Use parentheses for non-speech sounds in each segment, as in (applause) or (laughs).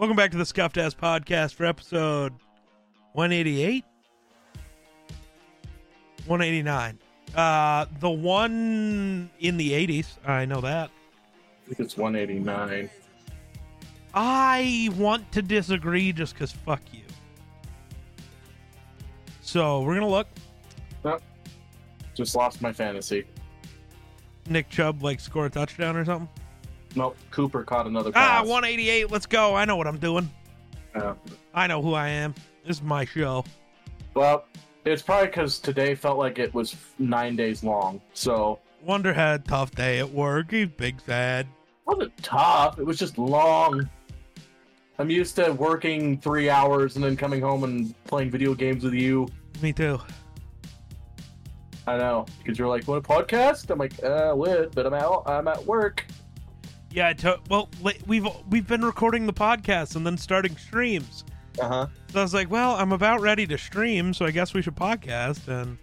Welcome back to the Scuffed Ass Podcast for episode 188? 189. Uh, the one in the 80s. I know that. I think it's 189. I want to disagree just because fuck you. So we're going to look. Just lost my fantasy. Nick Chubb, like, score a touchdown or something. Nope, Cooper caught another Ah, 188. Let's go. I know what I'm doing. Yeah. I know who I am. This is my show. Well, it's probably because today felt like it was nine days long. So Wonder had a tough day at work. He's big sad. it wasn't tough. It was just long. I'm used to working three hours and then coming home and playing video games with you. Me too. I know because you're like, "What a podcast?" I'm like, "Uh, would," but I'm out. I'm at work. Yeah, to- well, we've we've been recording the podcast and then starting streams. Uh huh. So I was like, well, I'm about ready to stream, so I guess we should podcast. And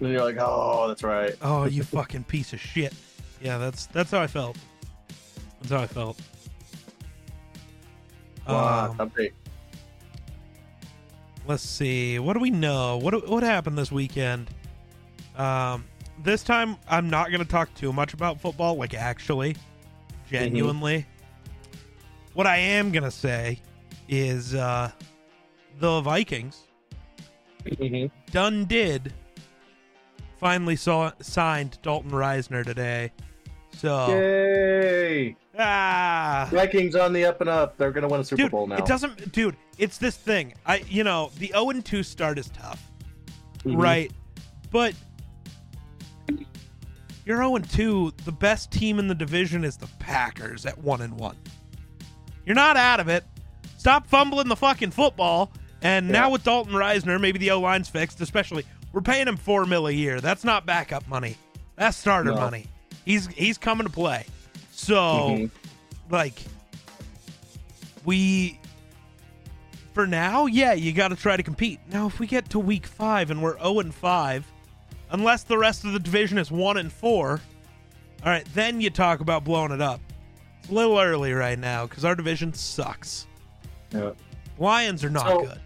And you're like, "Oh, that's right." oh, you (laughs) fucking piece of shit. Yeah, that's that's how I felt. That's how I felt. Wow, Um, update. let's see. What do we know? What what happened this weekend? Um, this time I'm not going to talk too much about football. Like actually, genuinely, what I am going to say is uh, the Vikings Mhm. done did finally saw signed Dalton Risner today. So Yay! ah Vikings on the up and up. They're gonna win a Super dude, Bowl now. it doesn't dude, it's this thing. I you know, the 0 and 2 start is tough. Mhm. Right. But you're 0 and 2, the best team in the division is the Packers at 1 and 1. You're not out of it. Stop fumbling the fucking football. And now with Dalton Risner, maybe the O line's fixed, especially we're paying him four mil a year. That's not backup money. That's starter No. money. He's he's coming to play. So Mhm. like we for now, yeah, you got to try to compete. Now, if we get to week five and we're zero and five, unless the rest of the division is one and four, all right, then you talk about blowing it up. It's a little early right now because our division sucks. Yeah. Lions are not So- good.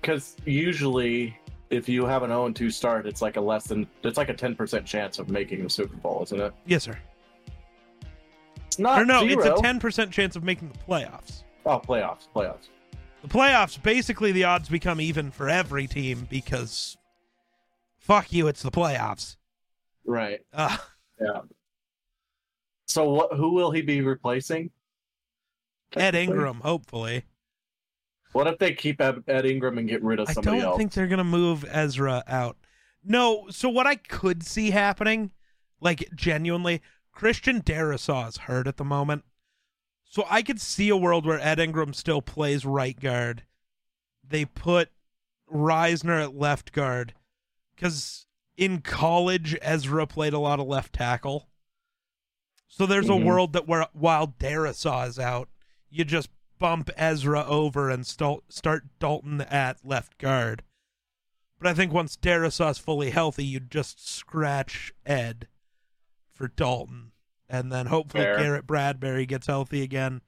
Because usually, if you have an 0 2 start, it's like a less than it's like a 10% chance of making the Super Bowl, isn't it? Yes, sir. It's not or no, zero. it's a ten percent chance of making the playoffs. Oh, playoffs, playoffs. The playoffs, basically, the odds become even for every team because, fuck you, it's the playoffs. Right. Uh, Yeah. So what? Who will he be replacing? Ed Ingram, hopefully. What if they keep Ed, Ingram and get rid of I don't else? think they're gonna move Ezra out. No, so what I could see happening, like genuinely, Christian Darrisaw is hurt at the moment. So I could see a world where Ed Ingram still plays right guard. They put Risner at left guard. Cause in college Ezra played a lot of left tackle. So there's Mhm. a world that where while Darrisaw is out, you just bump Ezra over and start start Dalton at left guard. But I think once Darrisaw's fully healthy, you just scratch Ed for Dalton, and then hopefully Fair. Garrett Bradbury gets healthy again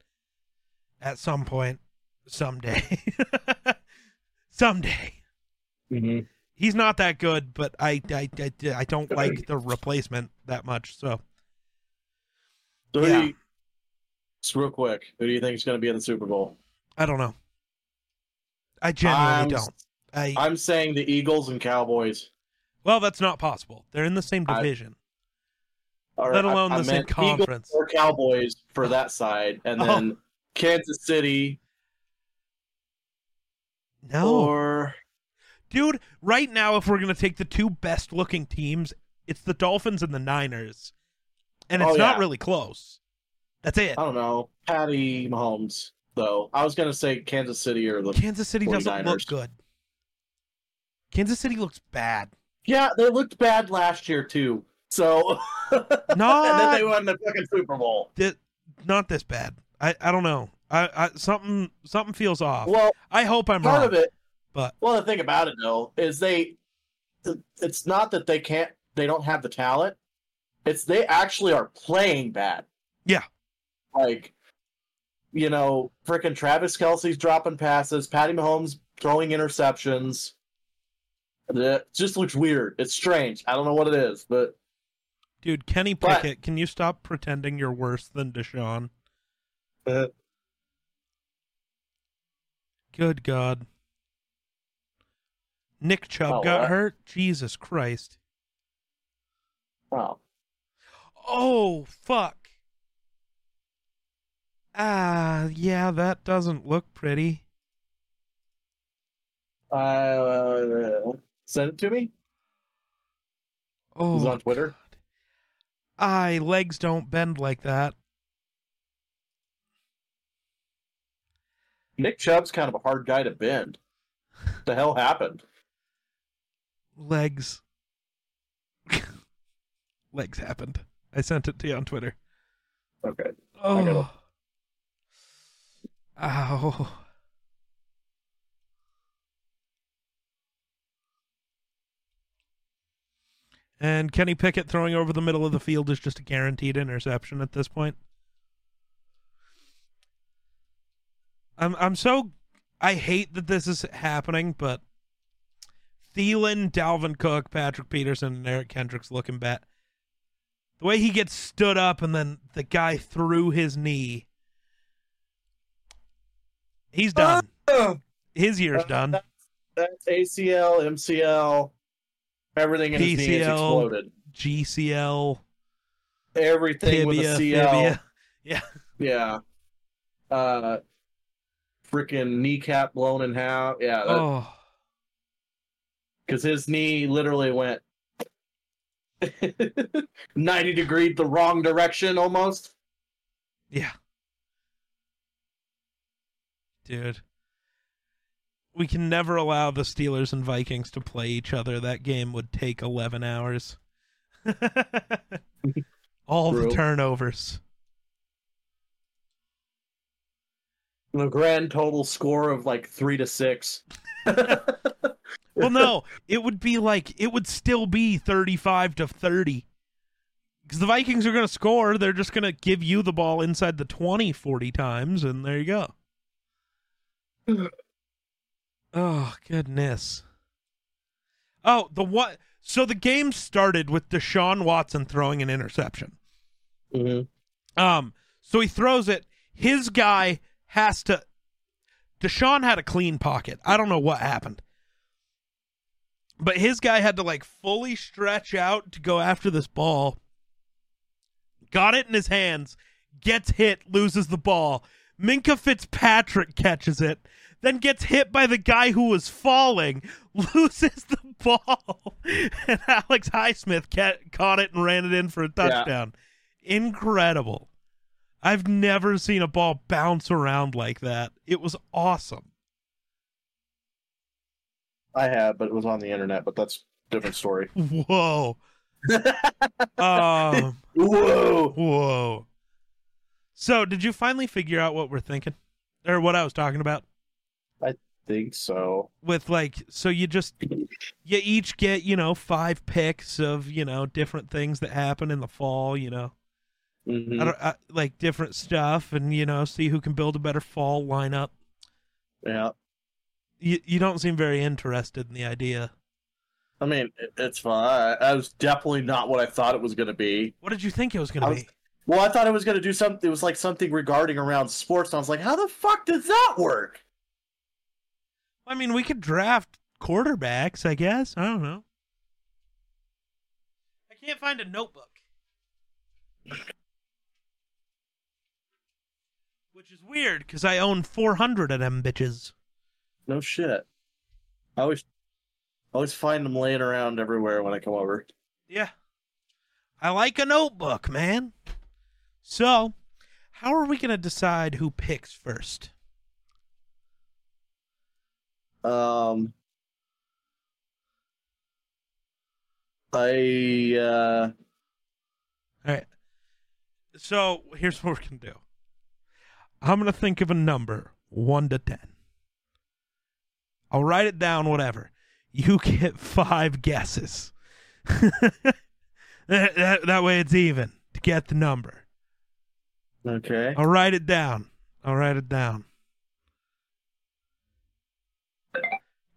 at some point, someday. (laughs) someday. Mhm. He's not that good, but I I, I, I don't like the replacement that much. So So Yeah. you, just real quick, who do you think is going to be in the Super Bowl? I don't know. I genuinely I'm, don't. I I'm saying the Eagles and Cowboys. well, that's not possible. They're in the same I- division. Or Let alone I the same meant Eagles conference. or Cowboys for that side, and (laughs) Oh. then Kansas City No. Dude, right now, if we're going to take the two best looking teams, it's the Dolphins and the Niners. And it's Oh, not really close. That's it. I don't know, Patty Mahomes. Though I was going to say Kansas City or the Kansas City doesn't look good. Kansas City looks bad. yeah, they looked bad last year too. So (laughs) and then they won the fucking Super Bowl. thi- not this bad. I, I don't know. I, I something something feels off. Well, I hope I'm part wrong. of it but- well the thing about it though is they it's not that they can't they don't have the talent it's they actually are playing bad Yeah. like you know, freaking Travis Kelce's dropping passes, Patty Mahomes throwing interceptions. It just looks weird. It's strange. I don't know what it is, but Dude, Kenny But- Pickett, can you stop pretending you're worse than Deshaun? uh, Good God. Nick Chubb Oh, got what? hurt? Jesus Christ. wow. Oh, fuck. Ah, yeah, that doesn't look pretty. Uh, send it to me. Oh, it on Twitter? I legs don't bend like that. Nick Chubb's kind of a hard guy to bend. What the hell happened? Legs. (laughs) legs happened. I sent it to you on Twitter. Okay. Oh. Ow. And Kenny Pickett throwing over the middle of the field is just a guaranteed interception at this point. I'm I'm so I hate that this is happening, but Thielen, Dalvin Cook, Patrick Peterson, and Eric Kendricks looking bad. The way he gets stood up and then the guy threw his knee. He's done. His year's Uh, done. That's, that's ACL, MCL, everything in his knee PCL. exploded. GCL, Everything with a tibia, CL. fibia. (laughs) Yeah. Uh, freaking kneecap blown in half. Yeah, Oh, because his knee literally went (laughs) 90 degree the wrong direction almost. yeah. Dude. We can never allow the Steelers and Vikings to play each other. That game would take 11 hours. (laughs) All the turnovers. The grand total score of like three to six. (laughs) Well, no, it would be like it would still be 35 to 30. Cuz the Vikings are going to score, they're just going to give you the ball inside the 20 40 times and there you go. (laughs) Oh, goodness. Oh, the what so the game started with Deshaun Watson throwing an interception. Mm-hmm. Um, so he throws it. His guy has to. Deshaun had a clean pocket. I don't know what happened, but his guy had to like fully stretch out to go after this ball. Got it in his hands, gets hit, loses the ball. Minkah Fitzpatrick catches it, then gets hit by the guy who was falling, (laughs) loses the ball, (laughs) and Alex Highsmith ca- caught it and ran it in for a touchdown. Incredible. I've never seen a ball bounce around like that. It was awesome. I have, but it was on the internet, but that's a different story. (laughs) Whoa. (laughs) um, Whoa. whoa. So, did you finally figure out what we're thinking? Or what I was talking about? I think so. With like, so you just, you each get, you know, five picks of, you know, different things that happen in the fall, you know, Mhm. I don't, I, like different stuff and, you know, see who can build a better fall lineup. Yeah. You, you don't seem very interested in the idea. I mean, it, it's fine. I was definitely not what I thought it was going to be. What did you think it was going to be? Well, I thought it was going to do something. It was like something regarding around sports. And I was like, how the fuck does that work? I mean, we could draft quarterbacks, I guess. I don't know. I can't find a notebook. Which is weird because I own 400 of them bitches. No shit. I always, I always find them laying around everywhere when I come over. Yeah. I like a notebook, man. So, how are we going to decide who picks first? Um, I uh, All right. So, here's what we're going to do I'm going to think of a number 1 to 10. I'll write it down, whatever. You get five guesses. (laughs) that, that, that way it's even to get the number. okay. I'll write it down. I'll write it down.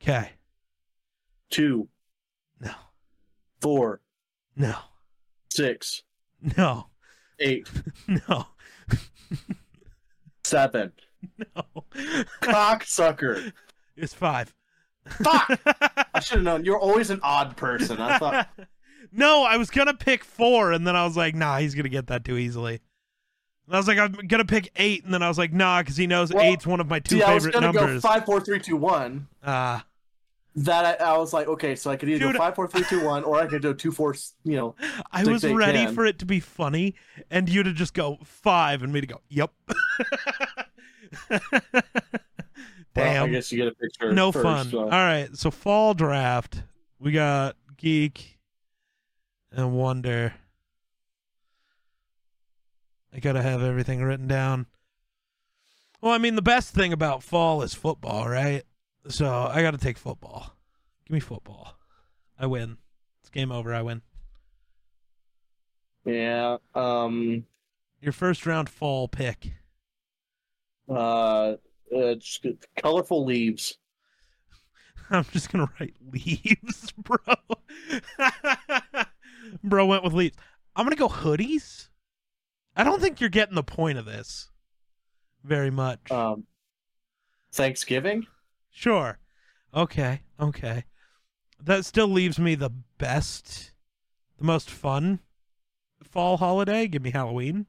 Okay. Two, No. four, No. six, No. eight, (laughs) No. seven. (laughs) No. Cocksucker. It's five. Fuck! (laughs) I should have known. You're always an odd person. I thought. (laughs) no, I was gonna pick four, and then I was like, nah, he's gonna get that too easily. And I was like, I'm gonna pick eight, and then I was like, nah, because he knows Well, eight's one of my two See, I was favorite gonna go five, four, three, two, one. Ah, That I, I was like, okay, so I could either Dude. go five, four, three, two, one, or I could do two, four. You know, I was ready can. for it to be funny, and you to just go five, and me to go, yep. (laughs) well, I Damn. guess you get a picture. no first, fun. so- All right, so fall draft. We got geek and wonder. I gotta have everything written down. Well, I mean, the best thing about fall is football, right? So I gotta take football. Give me football. I win. It's game over. I win. Yeah. Um. Your first round fall pick. Uh. It's colorful leaves. (laughs) I'm just gonna write leaves, (laughs) bro. (laughs) bro went with leaves. I'm gonna go hoodies. I don't think you're getting the point of this very much. Um. Thanksgiving. sure. Okay. Okay. That still leaves me the best, the most fun fall holiday. Give me Halloween.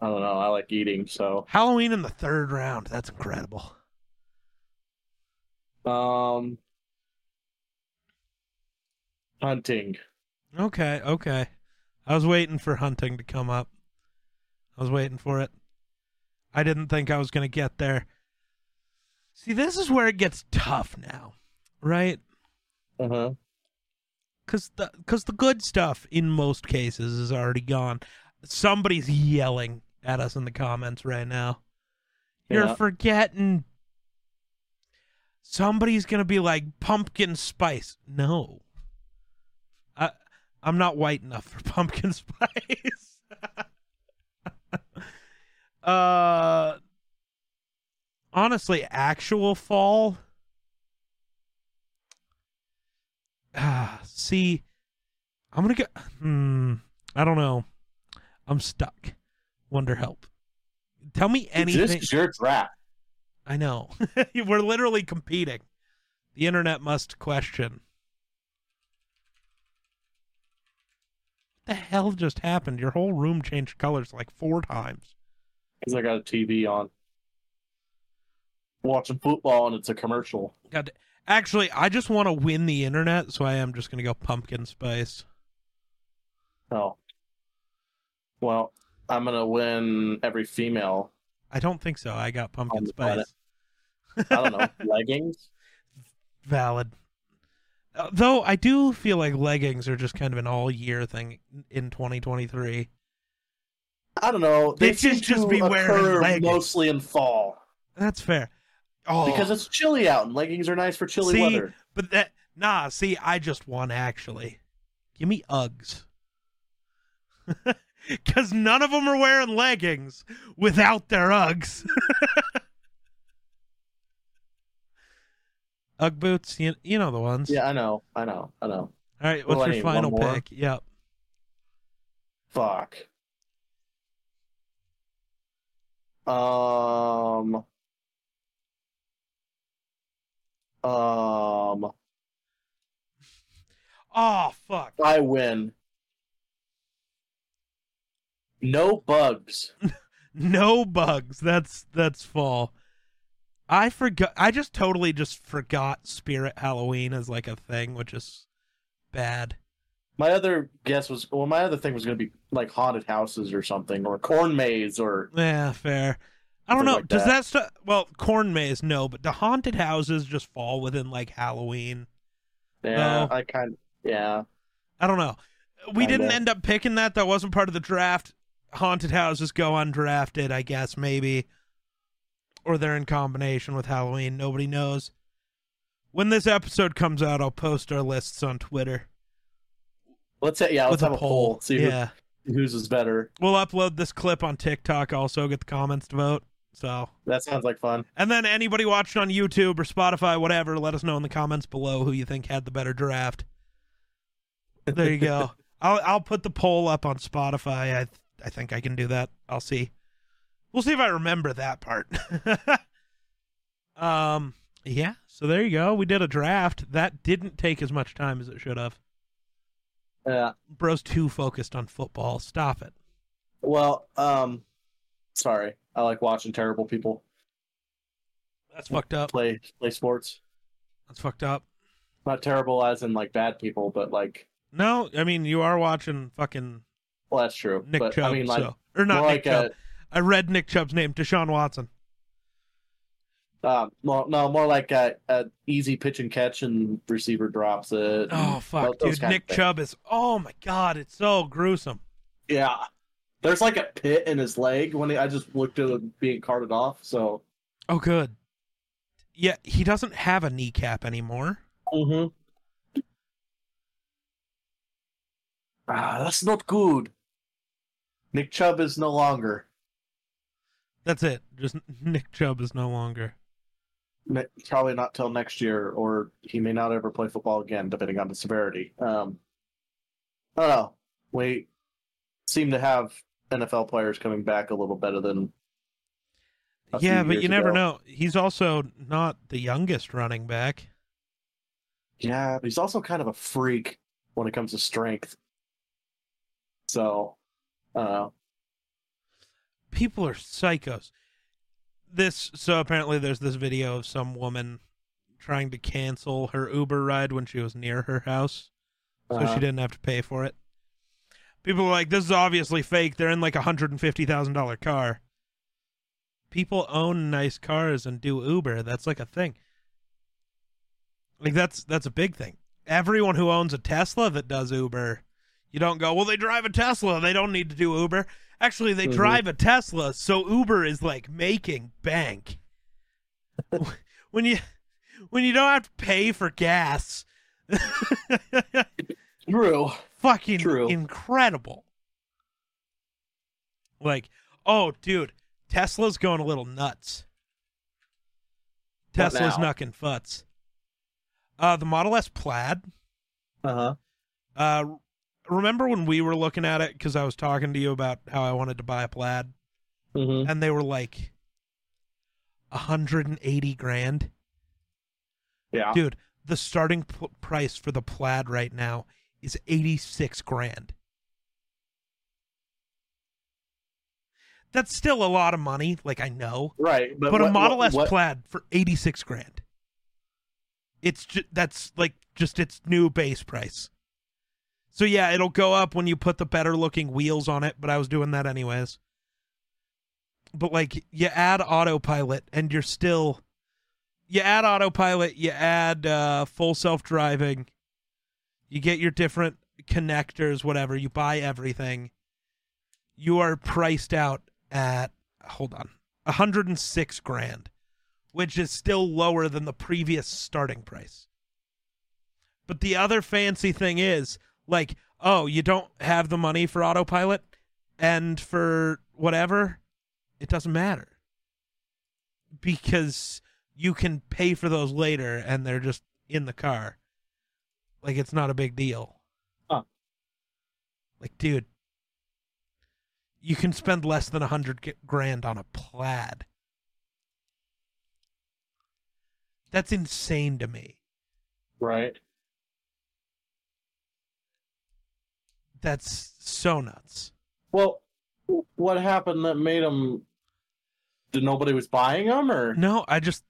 I don't know. I like eating, so. Halloween in the third round. That's incredible. Um. Hunting. Okay. Okay. I was waiting for hunting to come up. I was waiting for it. I didn't think I was going to get there. See, this is where it gets tough now, right? Uh huh. Cuz the cuz the good stuff in most cases is already gone. Somebody's yelling at us in the comments right now. You're Yeah. forgetting somebody's going to be like pumpkin spice. No. I I'm not white enough for (laughs) pumpkin spice. (laughs) uh honestly, actual fall Ah, (sighs) see, I'm gonna go. Hmm, I don't know. I'm stuck. Wonder help. Tell me anything. This is your draft. I know. (laughs) We're literally competing. The internet must question. What the hell just happened? Your whole room changed colors like four times. Because I got a TV on. Watching football and it's a commercial. God, actually, I just want to win the internet, so I am just gonna go pumpkin spice. Oh. Well, I'm gonna win every female. I don't think so. I got pumpkin spice. I don't know. (laughs) leggings? Valid. Uh, though I do feel like leggings are just kind of an all year thing in 2023. I don't know. They, They should just be wearing leggings. mostly in fall. That's fair. Oh, Because it's chilly out and leggings are nice for chilly See, weather. But that nah, see, I just won actually. Give me Uggs. (laughs) Cause none of them are wearing leggings without their Uggs. (laughs) Ugg boots, you, you know the ones. Yeah, I know. I know. I know. All right, what's I your final pick? Yep. Fuck. Um. Um. (laughs) Oh fuck. I win. No bugs. (laughs) No bugs. That's that's fall. I forgot. I just totally just forgot Spirit Halloween as like a thing, which is bad. My other guess was well, my other thing was going to be like haunted houses or something, or corn maze, or Yeah, fair. I don't know. like Does that. that stuff? Well, corn maze, no, but the haunted houses just fall within like Halloween. yeah, No. I kind of yeah. I don't know. We Kinda. didn't end up picking that. That wasn't part of the draft. Haunted houses go undrafted, I guess maybe, or they're in combination with Halloween. Nobody knows. When this episode comes out, I'll post our lists on Twitter Let's say yeah, let's with have a a poll. See who, yeah, whose is better. We'll upload this clip on TikTok. Also, get the comments to vote. So, That sounds like fun. and then anybody watching on YouTube or Spotify, whatever, let us know in the comments below who you think had the better draft. There you go. (laughs) I'll I'll put the poll up on Spotify. I I think I can do that. I'll see. We'll see if I remember that part. (laughs) um. Yeah. So there you go. We did a draft that didn't take as much time as it should have. Yeah. Bro's too focused on football. Stop it. Well, um, sorry. I like watching terrible people That's fucked up. play play sports. That's fucked up. Not terrible as in like bad people, but like No, I mean you are watching fucking well, that's true. Nick but Chubb. I mean, like so. Or not Nick like Chubb. I read Nick Chubb's name, Deshaun Watson. a uh, more, no, more like a, a easy pitch and catch, and receiver drops it. Oh fuck, those dude! of Nick. Chubb is. Oh my god, it's so gruesome. Yeah, there's like a pit in his leg when he, I just looked at him being carted off. So. Oh good. Yeah, he doesn't have a kneecap anymore. Mm-hmm. Ah, that's not good. Nick Chubb is no longer. That's it. Just (laughs) Nick Chubb is no longer. Probably not till next year, or he may not ever play football again, depending on the severity. Um, I don't know. We seem to have NFL players coming back a little better than. yeah, but you never ago. know. He's also not the youngest running back. Yeah, but he's also kind of a freak when it comes to strength. So, I don't know. People are psychos. This so apparently there's this video of some woman trying to cancel her Uber ride when she was near her house. so Uh, she didn't have to pay for it. People are like, "This is obviously fake." They're in like a hundred and fifty thousand dollar car. People own nice cars and do Uber. That's like a thing. Like that's that's a big thing. Everyone who owns a Tesla that does Uber, you don't go, "Well, they drive a Tesla. They don't need to do Uber." Actually, they Mhm. drive a Tesla, so Uber is like making bank. (laughs) when you when you don't have to pay for gas. (laughs) True. fucking True. incredible. Like, oh, dude, Tesla's going a little nuts. What Tesla's now? knucking futs. Uh, the Model S Plaid. Uh huh. Uh, remember when we were looking at it because I was talking to you about how I wanted to buy a Plaid, Mm-hmm. and they were like, hundred and eighty grand, Yeah. dude. The starting p- price for the Plaid right now is eighty six grand. That's still a lot of money, like I know, Right. But, but, a Model what- S what- Plaid for eighty six grand. It's ju- that's like just its new base price. So yeah, it'll go up when you put the better looking wheels on it, but I was doing that anyways. But like you add autopilot and you're still you add autopilot, you add uh full self-driving. You get your different connectors, whatever, you buy everything. You are priced out at hold on. 106 grand, which is still lower than the previous starting price. But the other fancy thing is, like, oh, you don't have the money for autopilot and for whatever, it doesn't matter. Because you can pay for those later and they're just in the car. Like it's not a big deal. Huh. Like, dude, you can spend less than a hundred grand on a plaid. That's insane to me. Right. That's so nuts. Well, what happened that made them? Did nobody was buying them, or No, I just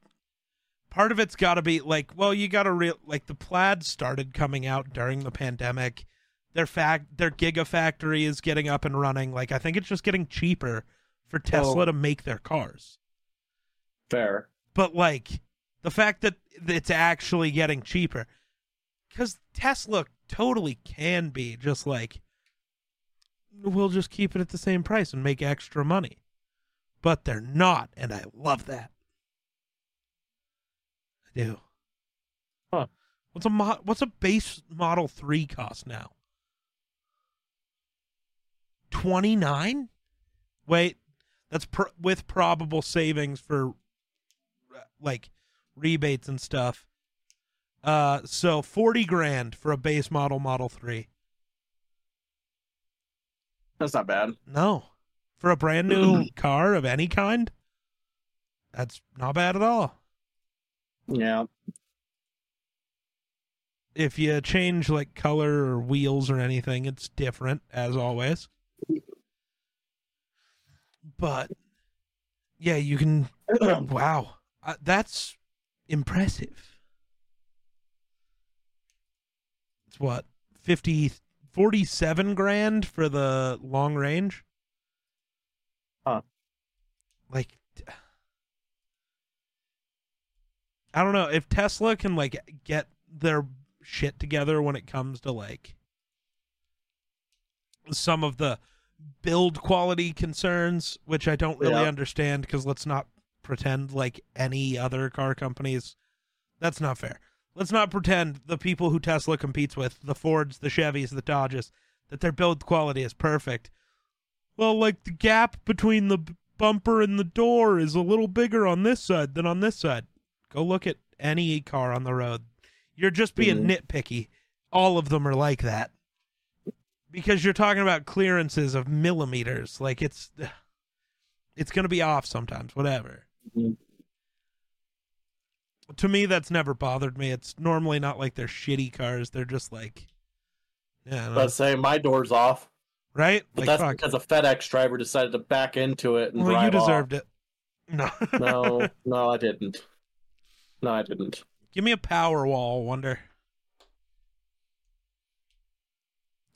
part of it's got to be like, well, you got to real like the plaid started coming out during the pandemic. Their fact their gigafactory is getting up and running. Like I think it's just getting cheaper for Tesla Oh. to make their cars. fair? But like the fact that it's actually getting cheaper cuz Tesla totally can be just like we'll just keep it at the same price and make extra money. But they're not, and I love that. I do. Huh. What's a mo- what's a base Model 3 cost now? 29? Wait, that's pr- with probable savings for like rebates and stuff. Uh so 40 grand for a base model Model 3. That's not bad. No. For a brand new (clears throat) car of any kind? That's not bad at all. Yeah. If you change like color or wheels or anything, it's different as always. But yeah, you can (clears throat) wow. Uh, that's impressive. It's what? 50 47 grand for the long range? Huh. Like I don't know if Tesla can like get their shit together when it comes to like some of the build quality concerns, which I don't really Yeah. understand because let's not pretend like any other car companies. That's not fair. Let's not pretend the people who Tesla competes with, the Fords, the Chevys, the Dodges, that their build quality is perfect. Well, like the gap between the bumper and the door is a little bigger on this side than on this side. Go look at any car on the road. You're just being Mhm. nitpicky. All of them are like that. Because you're talking about clearances of millimeters. Like it's it's going to be off sometimes, whatever. Mhm. To me that's never bothered me. It's normally not like they're shitty cars. They're just like yeah. Let's say my door's off, right? but Like that's fuck. because a FedEx driver decided to back into it and Well, drive you off. deserved it. No. No, (laughs) no, I didn't. No, I didn't. Give me a power wall, Wonder.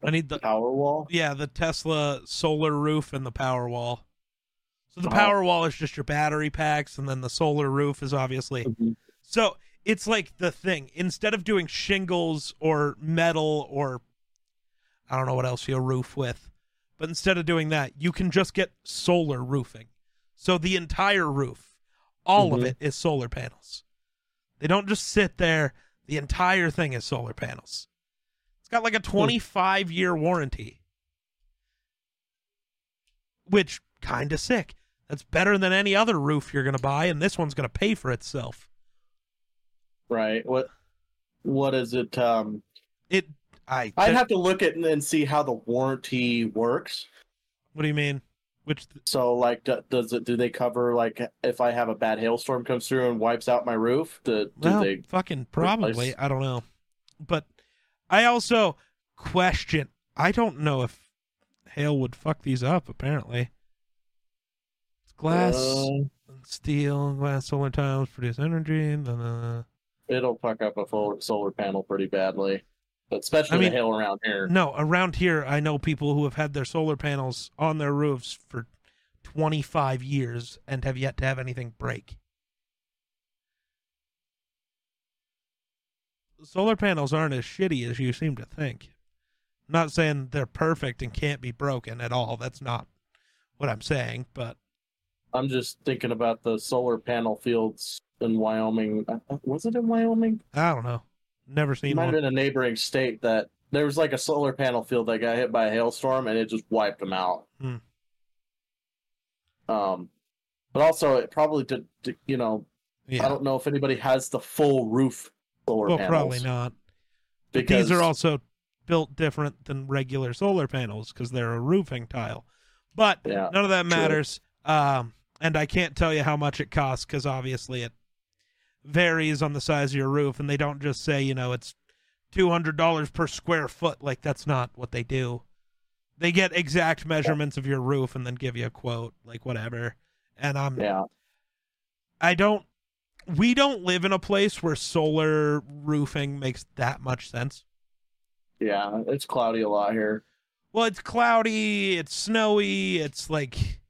I need the power wall. yeah, the Tesla solar roof and the power wall. So the Oh. power wall is just your battery packs and then the solar roof is obviously. Mhm. So it's like the thing. Instead of doing shingles or metal or I don't know what else you roof with, but instead of doing that, you can just get solar roofing. So the entire roof, all of Mhm. it is solar panels. They don't just sit there. The entire thing is solar panels. It's got like a 25 year warranty, which kind of sick. That's better than any other roof you're going to buy, and this one's going to pay for itself. Right. What? What is it? Um, It, I, I'd have to look at and see how the warranty works. what do you mean? Which, So, like, do, does it? Do they cover like if I have a bad hailstorm comes through and wipes out my roof? Do, do well, they? fucking probably. replace- I don't know. But I also question, I don't know if hail would fuck these up, apparently. It's glass. Uh, steel, glass, solar tiles produce energy. And then, uh, it'll fuck up a full solar panel pretty badly, but especially I mean- the hail around here. no, around here, I know people who have had their solar panels on their roofs for 25 years and have yet to have anything break. Solar panels aren't as shitty as you seem to think. I'm not saying they're perfect and can't be broken at all. That's not what I'm saying, but I'm just thinking about the solar panel fields in Wyoming. Was it in Wyoming? I don't know. Never It seen might have been a neighboring state that there was like a solar panel field that got hit by a hailstorm and it just wiped them out. Hmm. Um, but also it probably did. did- You know, I don't know if anybody has the full roof solar Well, panels. probably not. But Because these are also built different than regular solar panels because they're a roofing tile. But yeah, none of that matters. Um, and I can't tell you how much it costs because obviously it varies on the size of your roof, and they don't just say you know it's two hundred dollars per square foot. Like that's not what they do. They get exact measurements of your roof and then give you a quote, like whatever. And I'm yeah. I don't. We don't live in a place where solar roofing makes that much sense. Yeah, it's cloudy a lot here. Well, it's cloudy, it's snowy, it's like.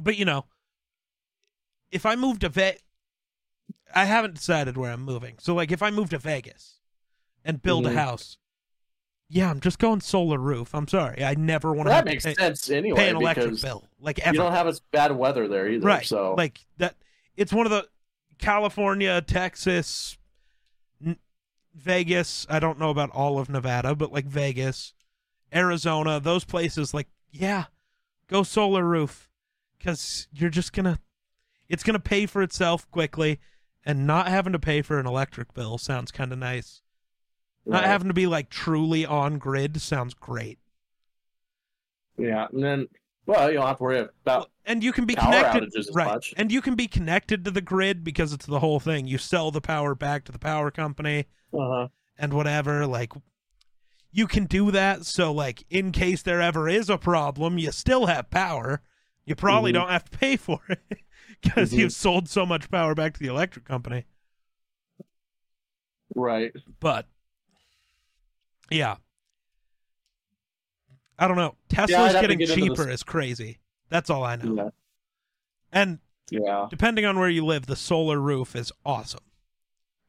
But you know, if I moved to Ve, I haven't decided where I'm moving. So, like, if I move to Vegas and build Mhm. a house, yeah, I'm just going solar roof. I'm sorry, I never want to Well, that makes pay, sense anyway pay an electric bill, like you don't have as bad weather there either. right So like that it's one of the california texas N- vegas i don't know about all of nevada but like vegas Arizona, those places, like, yeah, go solar roof because you're just going to, it's going to pay for itself quickly and not having to pay for an electric bill sounds kind of nice. Not having to be like truly on grid sounds great. Yeah, and then well, you don't have to worry about And you can be power connected, as right? much. And you can be connected to the grid because it's the whole thing. You sell the power back to the power company. uh and whatever like you can do that so like in case there ever is a problem you still have power you probably Mhm. don't have to pay for it (laughs) because Mhm. you've sold so much power back to the electric company. Right. but yeah. I don't know. Tesla's to getting get cheaper is crazy. That's all i know. Yeah. and Yeah. depending on where you live the solar roof is awesome.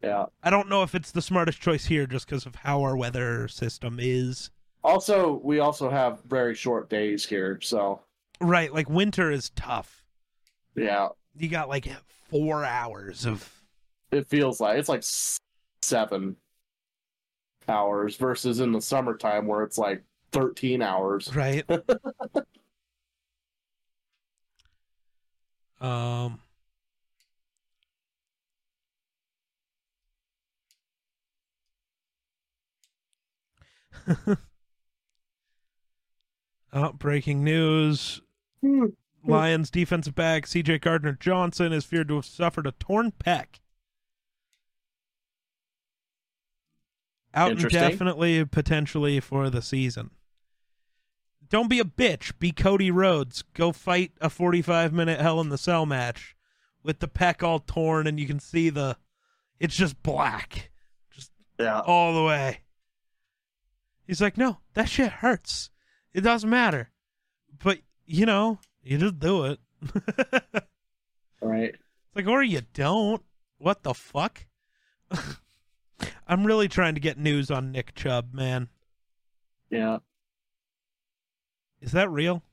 Yeah. i don't know if it's the smartest choice here just because of how our weather system is. Also, we also have very short days here, so. Right like winter is tough. Yeah, you got like four hours of it feels like it's like seven hours versus in the summertime where it's like thirteen hours. right. (laughs) Um (laughs) oh, breaking news lions defensive back cj gardner johnson is feared to have suffered a torn pec out indefinitely potentially for the season don't be a bitch. Be Cody Rhodes. Go fight a 45 minute Hell in the Cell match with the pec all torn and you can see the. It's just black. Just yeah. All the way. He's like, no, that shit hurts. It doesn't matter. But, you know, you just do it. (laughs) right. it's like, or you don't. What the fuck? (laughs) I'm really trying to get news on Nick Chubb, man. Yeah. Is that real?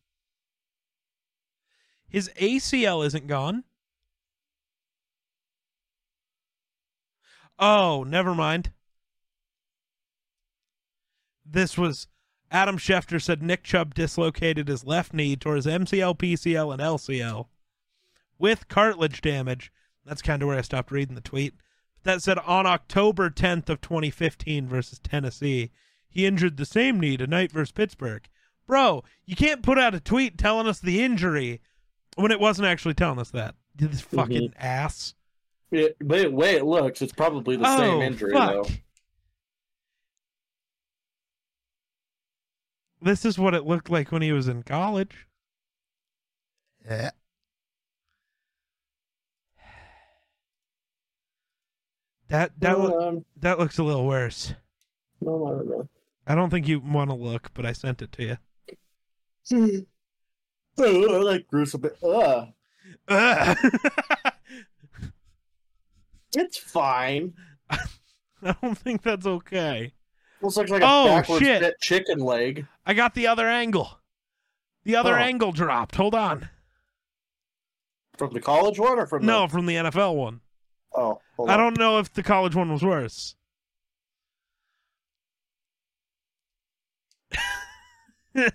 His ACL isn't gone. Oh, never mind. This was Adam Schefter said Nick Chubb dislocated his left knee towards MCL, PCL, and LCL with cartilage damage. That's kind of where I stopped reading the tweet. That said on October 10th of 2015 versus Tennessee, he injured the same knee tonight versus Pittsburgh. Bro, you can't put out a tweet telling us the injury when it wasn't actually telling us that. This fucking mm-hmm. ass. It, but the way it looks, it's probably the same oh, injury fuck. though. This is what it looked like when he was in college. Yeah. That that loo- um, that looks a little worse. no, I don't know. I don't think you want to look, but I sent it to you. (laughs) Oh, I like gruesome. bit- Ugh. Ugh. (laughs) It's fine. (laughs) I don't think that's okay. Looks like like a Oh, backwards shit. chicken leg I got the other angle. The other Oh. angle dropped. Hold on. from the college one or from No, The... from the NFL one. Oh, hold I on. don't know if the college one was worse. (laughs)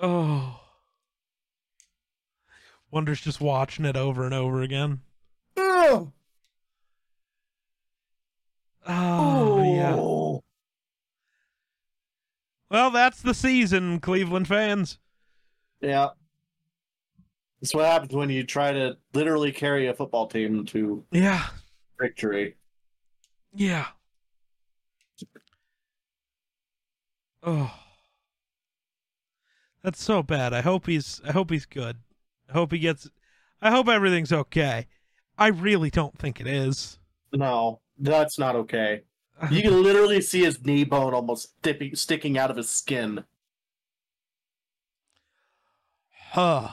oh. Wonder's just watching it over and over again. Ugh. Oh, yeah. Well, that's the season, Cleveland fans. Yeah. That's what happens when you try to literally carry a football team to Yeah. victory. Yeah. Oh. That's so bad. I hope he's I hope he's good. I hope he gets I hope everything's okay. I really don't think it is. No, that's not okay. (laughs) You can literally see his knee bone almost sticking sticking out of his skin. Huh.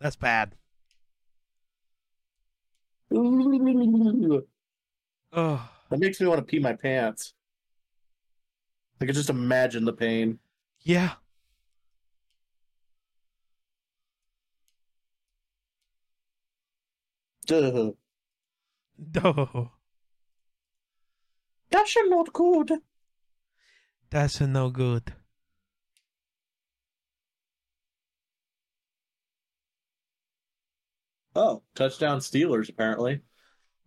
That's bad. That Oh. makes me want to pee my pants. I can just imagine the pain. Yeah. Ugh. Oh. That's not good. That's no good. Oh, touchdown Steelers apparently.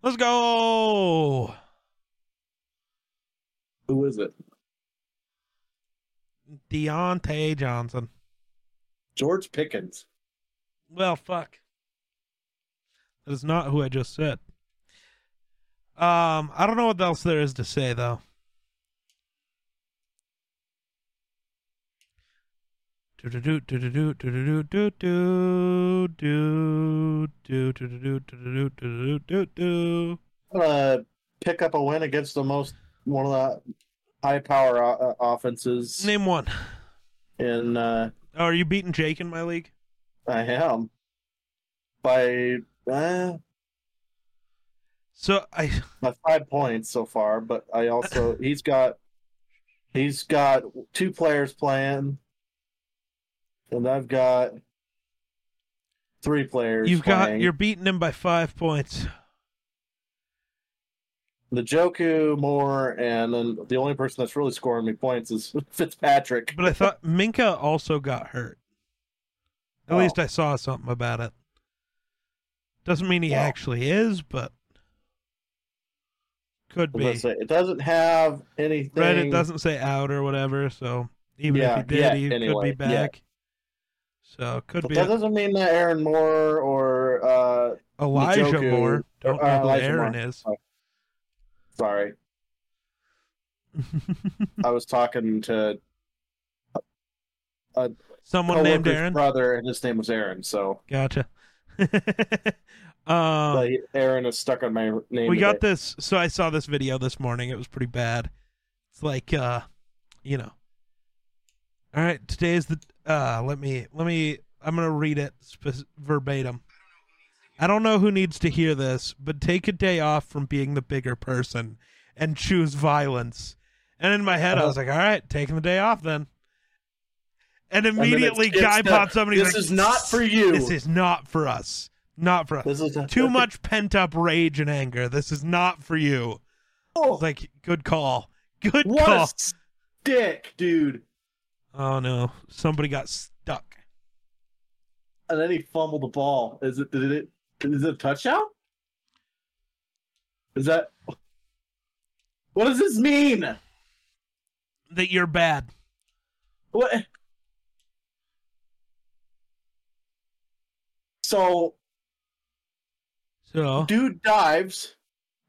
Let's go. Who is it? Diontae Johnson. George Pickens. Well, fuck. That is not who I just said. Um, I don't know what else there is to say though. Uh, pick up a win against the most one of the high power uh, offenses Name one. in. Uh, Oh, are you beating Jake in my league? I am by uh, So I by five points so far, but I also (laughs) he's got he's got two players playing, and I've got three players. you've got you're beating him by five points. the Joku Moore, and then the only person that's really scoring me points is (laughs) Fitzpatrick. But I thought (laughs) Minkah also got hurt. At Oh. least I saw something about it. Doesn't mean he actually is, but could I was gonna be. say, it doesn't have anything. Reddit doesn't say out or whatever, so even Yeah, if he did, yeah, he anyway, could be yeah. back. So could But be that doesn't mean that Aaron Moore or uh, Elijah Njoku- Moore. Don't uh, know who Elijah Aaron Moore. is. sorry, (laughs) I was talking to Someone named Aaron. brother, and his name was Aaron. So Gotcha. (laughs) um, like, Aaron is stuck on my name. we got this so i saw this video this morning. It was pretty bad. It's like uh you know. All right today's the uh let me let me i'm gonna read it verbatim. I don't know who needs to hear this but take a day off from being the bigger person and choose violence. And in my head i was like all right taking the day off then. And And it's- immediately it's guy the- pops up and he's This like is not for you. this is not for us not for us This is too (laughs) much pent up rage and anger. This is not for you. Oh, It's like, good call. Good what call. a stick, dude! Oh no. Somebody got stuck. And then he fumbled the ball. Is it? Did it? Is it a touchdown? Is that? What does this mean? That you're bad. What? So, So dude dives,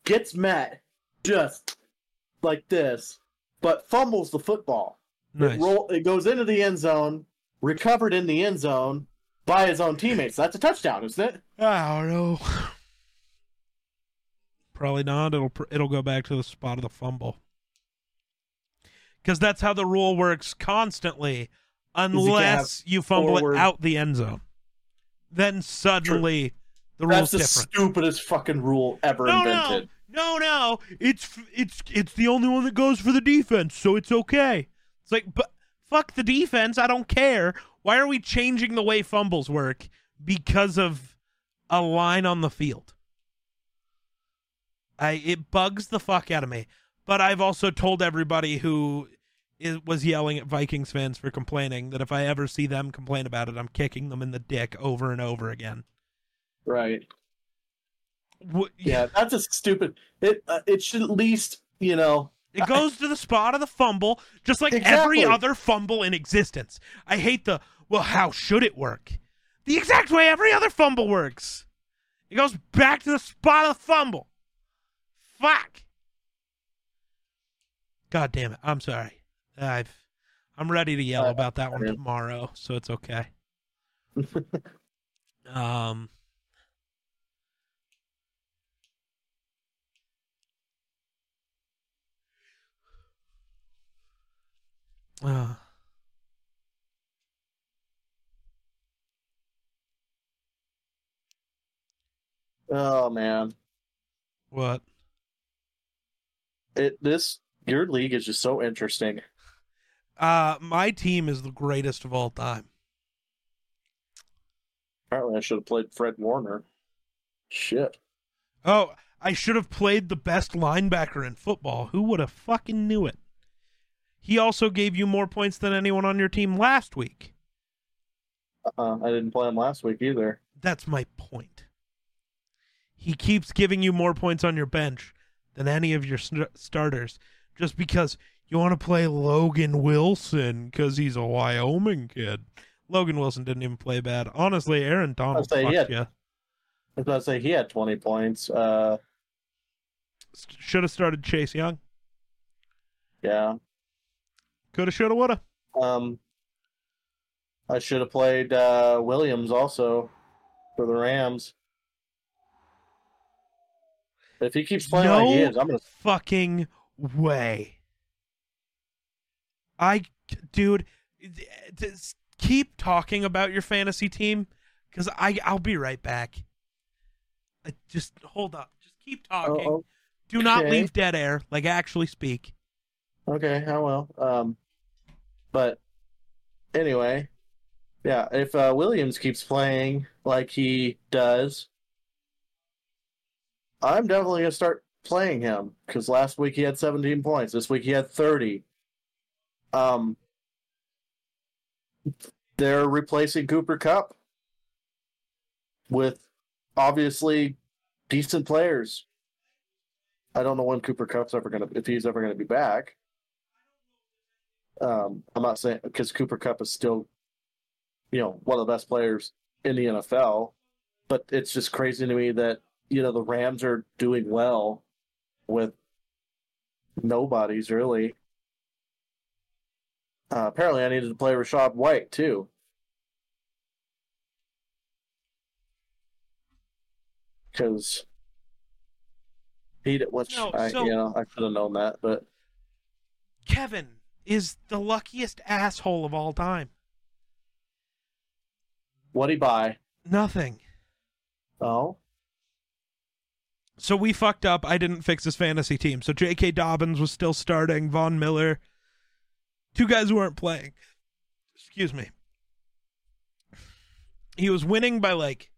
gets met, just like this, but fumbles the football. nice. It roll. It goes into the end zone, recovered in the end zone by his own teammates. That's a touchdown, isn't it? I don't know. Probably not. It'll it'll go back to the spot of the fumble. Because that's how the rule works constantly, unless you fumble forward- it out the end zone. Then suddenly the rule's That's the different. stupidest fucking rule ever no, invented. no, no, no. It's it's it's the only one that goes for the defense, so it's okay. It's like, but fuck the defense. I don't care. Why are we changing the way fumbles work because of a line on the field? I it bugs the fuck out of me. But I've also told everybody who is, was yelling at Vikings fans for complaining that if I ever see them complain about it, I'm kicking them in the dick over and over again. Right. Wh- Yeah, (laughs) that's a stupid. It uh, it should at least you know. It goes to the spot of the fumble, just like Exactly. every other fumble in existence. I hate the, well, how should it work? The exact way every other fumble works. It goes back to the spot of the fumble. Fuck. God damn it. I'm sorry. I've, I'm ready to yell Uh, about that one tomorrow, so it's okay. (laughs) um, uh, Oh man, what? it this your league is just so interesting. Uh, my team is the greatest of all time. Apparently, I should have played Fred Warner. Shit. Oh, I should have played the best linebacker in football. Who would have fucking knew it? He also gave you more points than anyone on your team last week. Uh, I didn't play him last week either. That's my point. He keeps giving you more points on your bench than any of your st- starters just because you want to play Logan Wilson because he's a Wyoming kid. Logan Wilson didn't even play bad. Honestly, Aaron Donald fucked had- you. I was about to say he had 20 points. Uh, Should have started Chase Young. yeah. Coulda, shoulda, woulda. Um, I should have played uh, Williams also for the Rams. If he keeps playing like he is, I'm gonna. fucking way. I, dude, d- keep talking about your fantasy team because I I'll be right back. I just hold up. Just keep talking. Oh, Do not leave dead air. Like actually speak. okay, I will. Um, but anyway, yeah. If uh, Williams keeps playing like he does, I'm definitely gonna start playing him because last week he had 17 points. This week he had 30. Um, they're replacing Cooper Kupp with obviously decent players. I don't know when Cooper Kupp's ever gonna if he's ever gonna be back. Um, I'm not saying because Cooper Kupp is still, you know, one of the best players in the NFL, but it's just crazy to me that you know the Rams are doing well with nobodies really. Uh, apparently, I needed to play Rachaad White too. Because he, did- which No, I, so- you know, I could have known that, but Kevin is the luckiest asshole of all time. what did he buy? Nothing. Oh, So we fucked up. I didn't fix his fantasy team. So J.K. Dobbins was still starting. Von Miller, two guys who weren't playing. Excuse me. He was winning by like,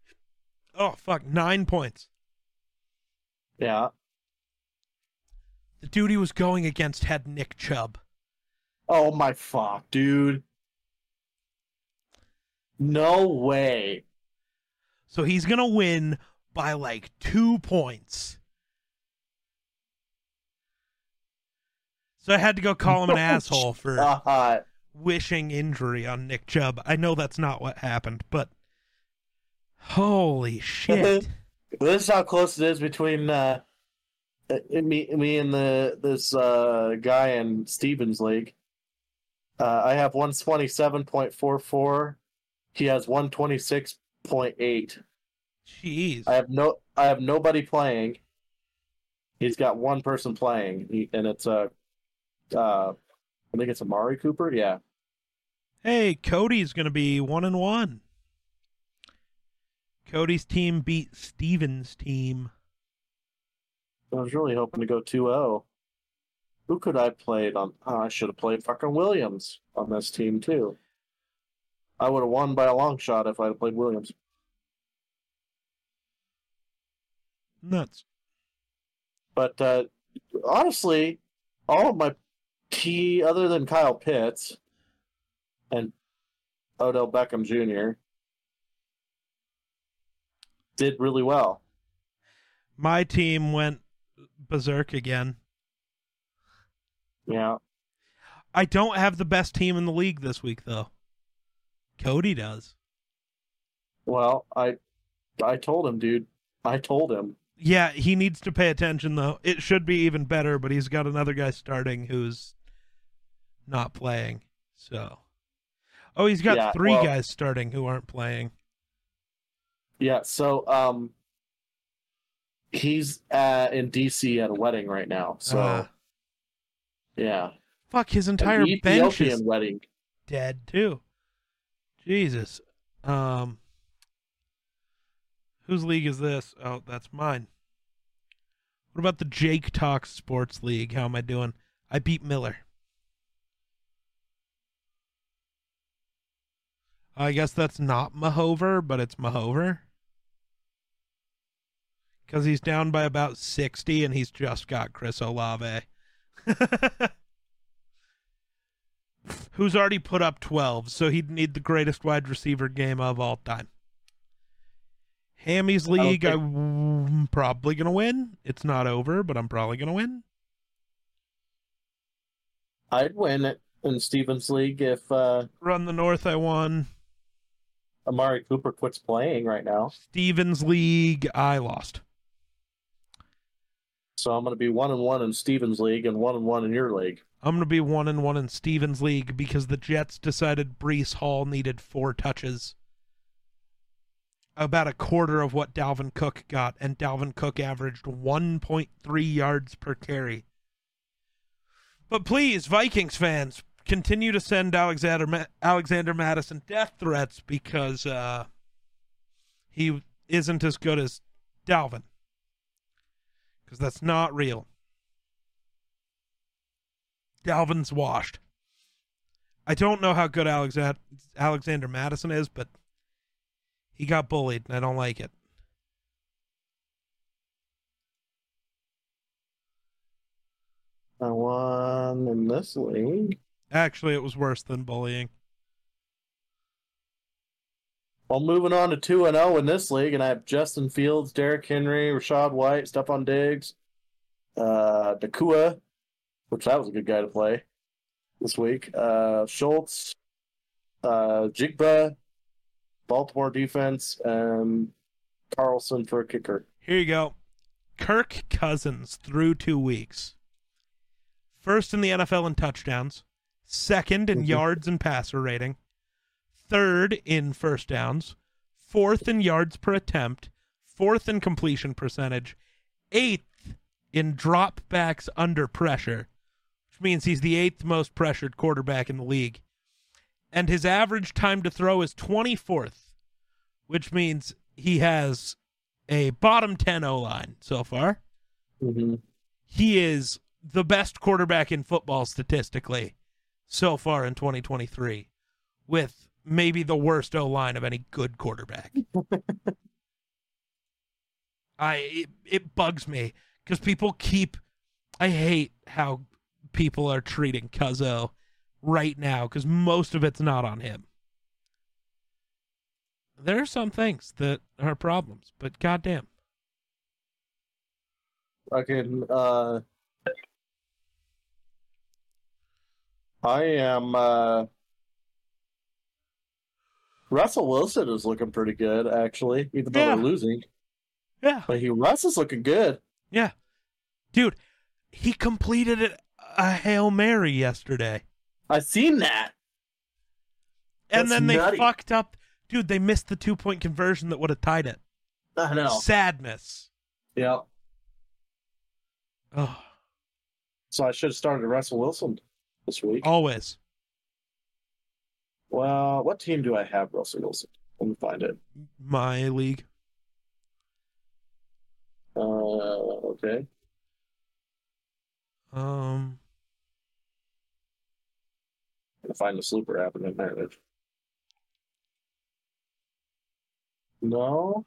oh fuck, nine points. yeah. The dude he was going against had Nick Chubb. Oh my fuck, dude. No way. So he's gonna win by like two points. So I had to go call him an (laughs) asshole for Uh, wishing injury on Nick Chubb. I know that's not what happened, but holy shit. (laughs) this is how close it is between uh, uh, me, me and the this uh, guy in Stevens League. Uh, I have one twenty seven point four four. He has one twenty six point eight. Jeez. I have no I have nobody playing. He's got one person playing, he, and it's a, uh, I think it's Amari Cooper. Yeah, Hey, Cody's gonna be one and one. Cody's team beat Steven's team. I was really hoping to go 2-0. Who could I played on? Oh, I should have played fucking Williams on this team too. I would have won by a long shot if I had played Williams. Nuts. But uh, honestly, all of my T other than Kyle Pitts and Odell Beckham Jr. did really well. My team went berserk again. Yeah. I don't have the best team in the league this week though. Cody does. Well, I I told him, dude. I told him. Yeah, he needs to pay attention though. It should be even better, but he's got another guy starting who's not playing. So Oh, he's got Yeah, three well- guys starting who aren't playing. Yeah, so um he's uh in DC at a wedding right now. So Ah. Yeah. Fuck, his entire bench Ethiopian is wedding. dead too. Jesus. Um Whose league is this? Oh, that's mine. What about the Jake Talks Sports League? How am I doing? I beat Miller. I guess that's not Mahover, but it's Mahover. because he's down by about 60 and he's just got Chris Olave. (laughs) Who's already put up 12, so he'd need the greatest wide receiver game of all time. Hammy's league, think- I'm probably going to win. It's not over, but I'm probably going to win. I'd win it in Stevens League if uh, Run the North, I won. Amari Cooper quits playing right now. Stevens League, I lost. So I'm going to be one and one in Stevens League and one and one in your league. I'm going to be one and one in Stevens League because the Jets decided Breece Hall needed four touches. About a quarter of what Dalvin Cook got, and Dalvin Cook averaged 1.3 yards per carry. But please, Vikings fans, continue to send Alexander Ma- Alexander Mattison death threats because uh, he isn't as good as Dalvin. Because that's not real. Dalvin's washed. I don't know how good Alexander Mattison is, but he got bullied, and I don't like it. I won in this league. Actually, it was worse than bullying. Well, moving on to 2 and 0 in this league, and I have Justin Fields, Derrick Henry, Rachaad White, Stefon Diggs, uh, Nacua, which that was a good guy to play this week. Uh, Schultz, uh, Njigba, Baltimore defense, and Carlson for a kicker. Here you go. Kirk Cousins through two weeks. First in the NFL in touchdowns, second in (laughs) yards and passer rating, third in first downs, fourth in yards per attempt, fourth in completion percentage, eighth in dropbacks under pressure, which means he's the eighth most pressured quarterback in the league. And his average time to throw is 24th, which means he has a bottom 10 O line so far. Mm-hmm. He is the best quarterback in football statistically so far in 2023, with maybe the worst O line of any good quarterback. (laughs) I it, it bugs me because people keep. I hate how people are treating Cuzzo right now because most of it's not on him. There are some things that are problems, but goddamn. I can. Uh, I am. Uh, Russell Wilson is looking pretty good, actually, even though Yeah. they're losing. Yeah. But he Russ is looking good. Yeah. Dude, he completed a Hail Mary yesterday. I seen that. And That's then they nutty. fucked up. Dude, they missed the two point conversion that would have tied it. I know. Sadness. Yeah. Oh, So I should have started Russell Wilson this week. always. Well, what team do I have Russell Wilson? Let me find it. My league. Uh, okay. Um, I'm gonna find the sleeper app in the narrative. No.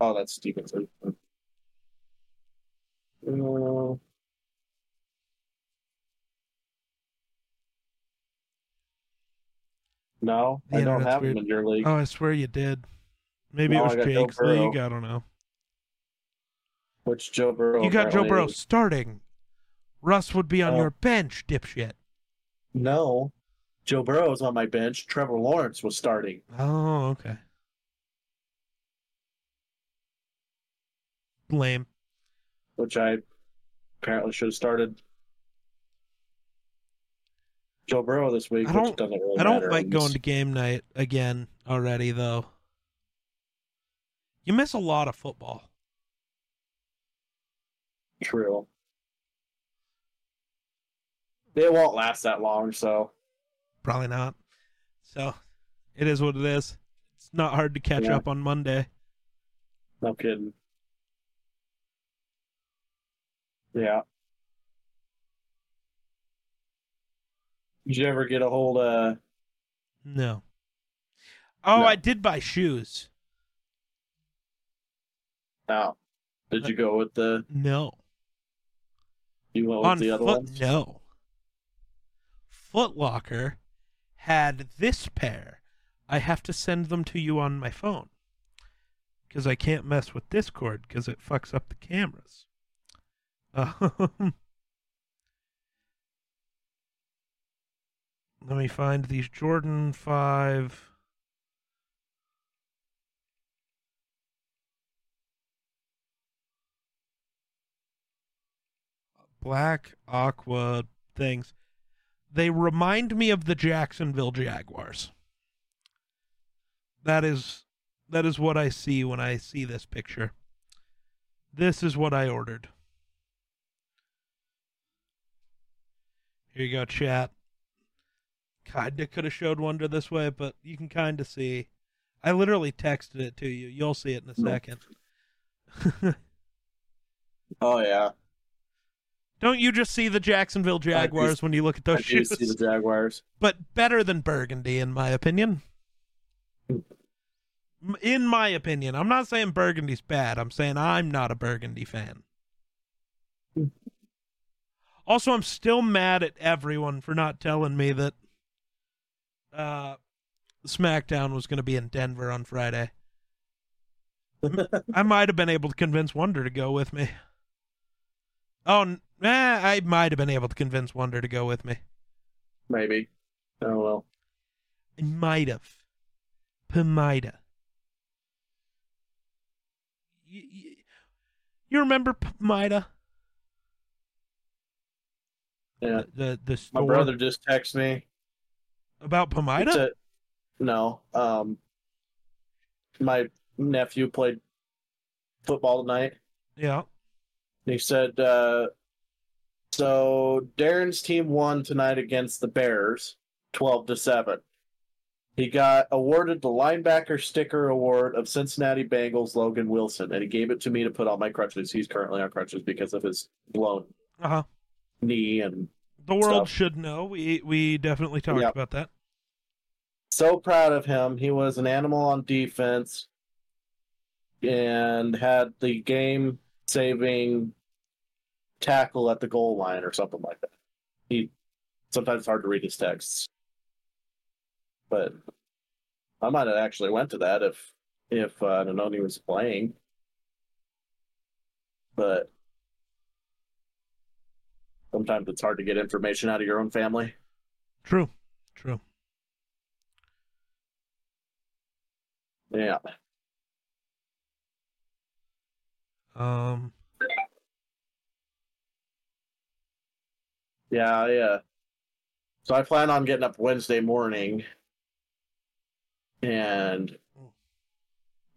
Oh, that's Stevenson. Uh, no, The I don't have him weird. in your league. oh, I swear you did. Maybe No, it was Jake's league. I don't know. Which Joe Burrow? You got Joe Burrow starting. Russ would be on Oh. your bench, dipshit. No, Joe Burrow Burrow's on my bench. Trevor Lawrence was starting. Oh, okay. Lame. which I apparently should have started Joe Burrow this week. I don't- doesn't really I don't like going to game night again already, though. You miss a lot of football. True. It won't last that long, so Probably not. So, it is what it is. It's not hard to catch Yeah. up on Monday. no kidding. Yeah. Did you ever get a hold of? No. Oh, No. I did buy shoes. No. Did you go with the? No. You went with On the other Foot, ones? no. Foot Locker had this pair. I have to send them to you on my phone because I can't mess with Discord because it fucks up the cameras. (laughs) Um, let me find these Jordan Five. Black aqua things. They remind me of the Jacksonville Jaguars. That is that is what I see when I see this picture. This is what I ordered. Here you go, chat. Kinda could have showed wonder this way, but you can kind of see. I literally texted it to you. You'll see it in a mm. second. (laughs) Oh yeah, Don't you just see the Jacksonville Jaguars when you look at those do shoes? see the Jaguars. (laughs) but better than Burgundy, in my opinion. Hmm. In my opinion, I'm not saying Burgundy's bad. I'm saying I'm not a Burgundy fan. Hmm. Also, I'm still mad at everyone for not telling me that uh, SmackDown was going to be in Denver on Friday. (laughs) I might have been able to convince Wonder to go with me. Oh, eh, I might have been able to convince Wonder to go with me. Maybe. Oh well. I might have. Pomida. You, you, you remember Pomida? Yeah. The the, the My brother just texted me. About Pomida? said- no. Um. My nephew played football tonight. Yeah. He said, uh, so Darren's team won tonight against the Bears, 12 to 7. He got awarded the linebacker sticker award of Cincinnati Bengals Logan Wilson, and he gave it to me to put on my crutches. He's currently on crutches because of his blown Uh huh. knee and The world Stuff. should know. We we definitely talked Yep. about that. So proud of him. He was an animal on defense and had the game saving tackle at the goal line or something like that. He sometimes it's hard to read his texts. But I might have actually went to that if if uh, he was playing. But sometimes it's hard to get information out of your own family. True. True. Yeah. Um. Yeah, yeah. So I plan on getting up Wednesday morning and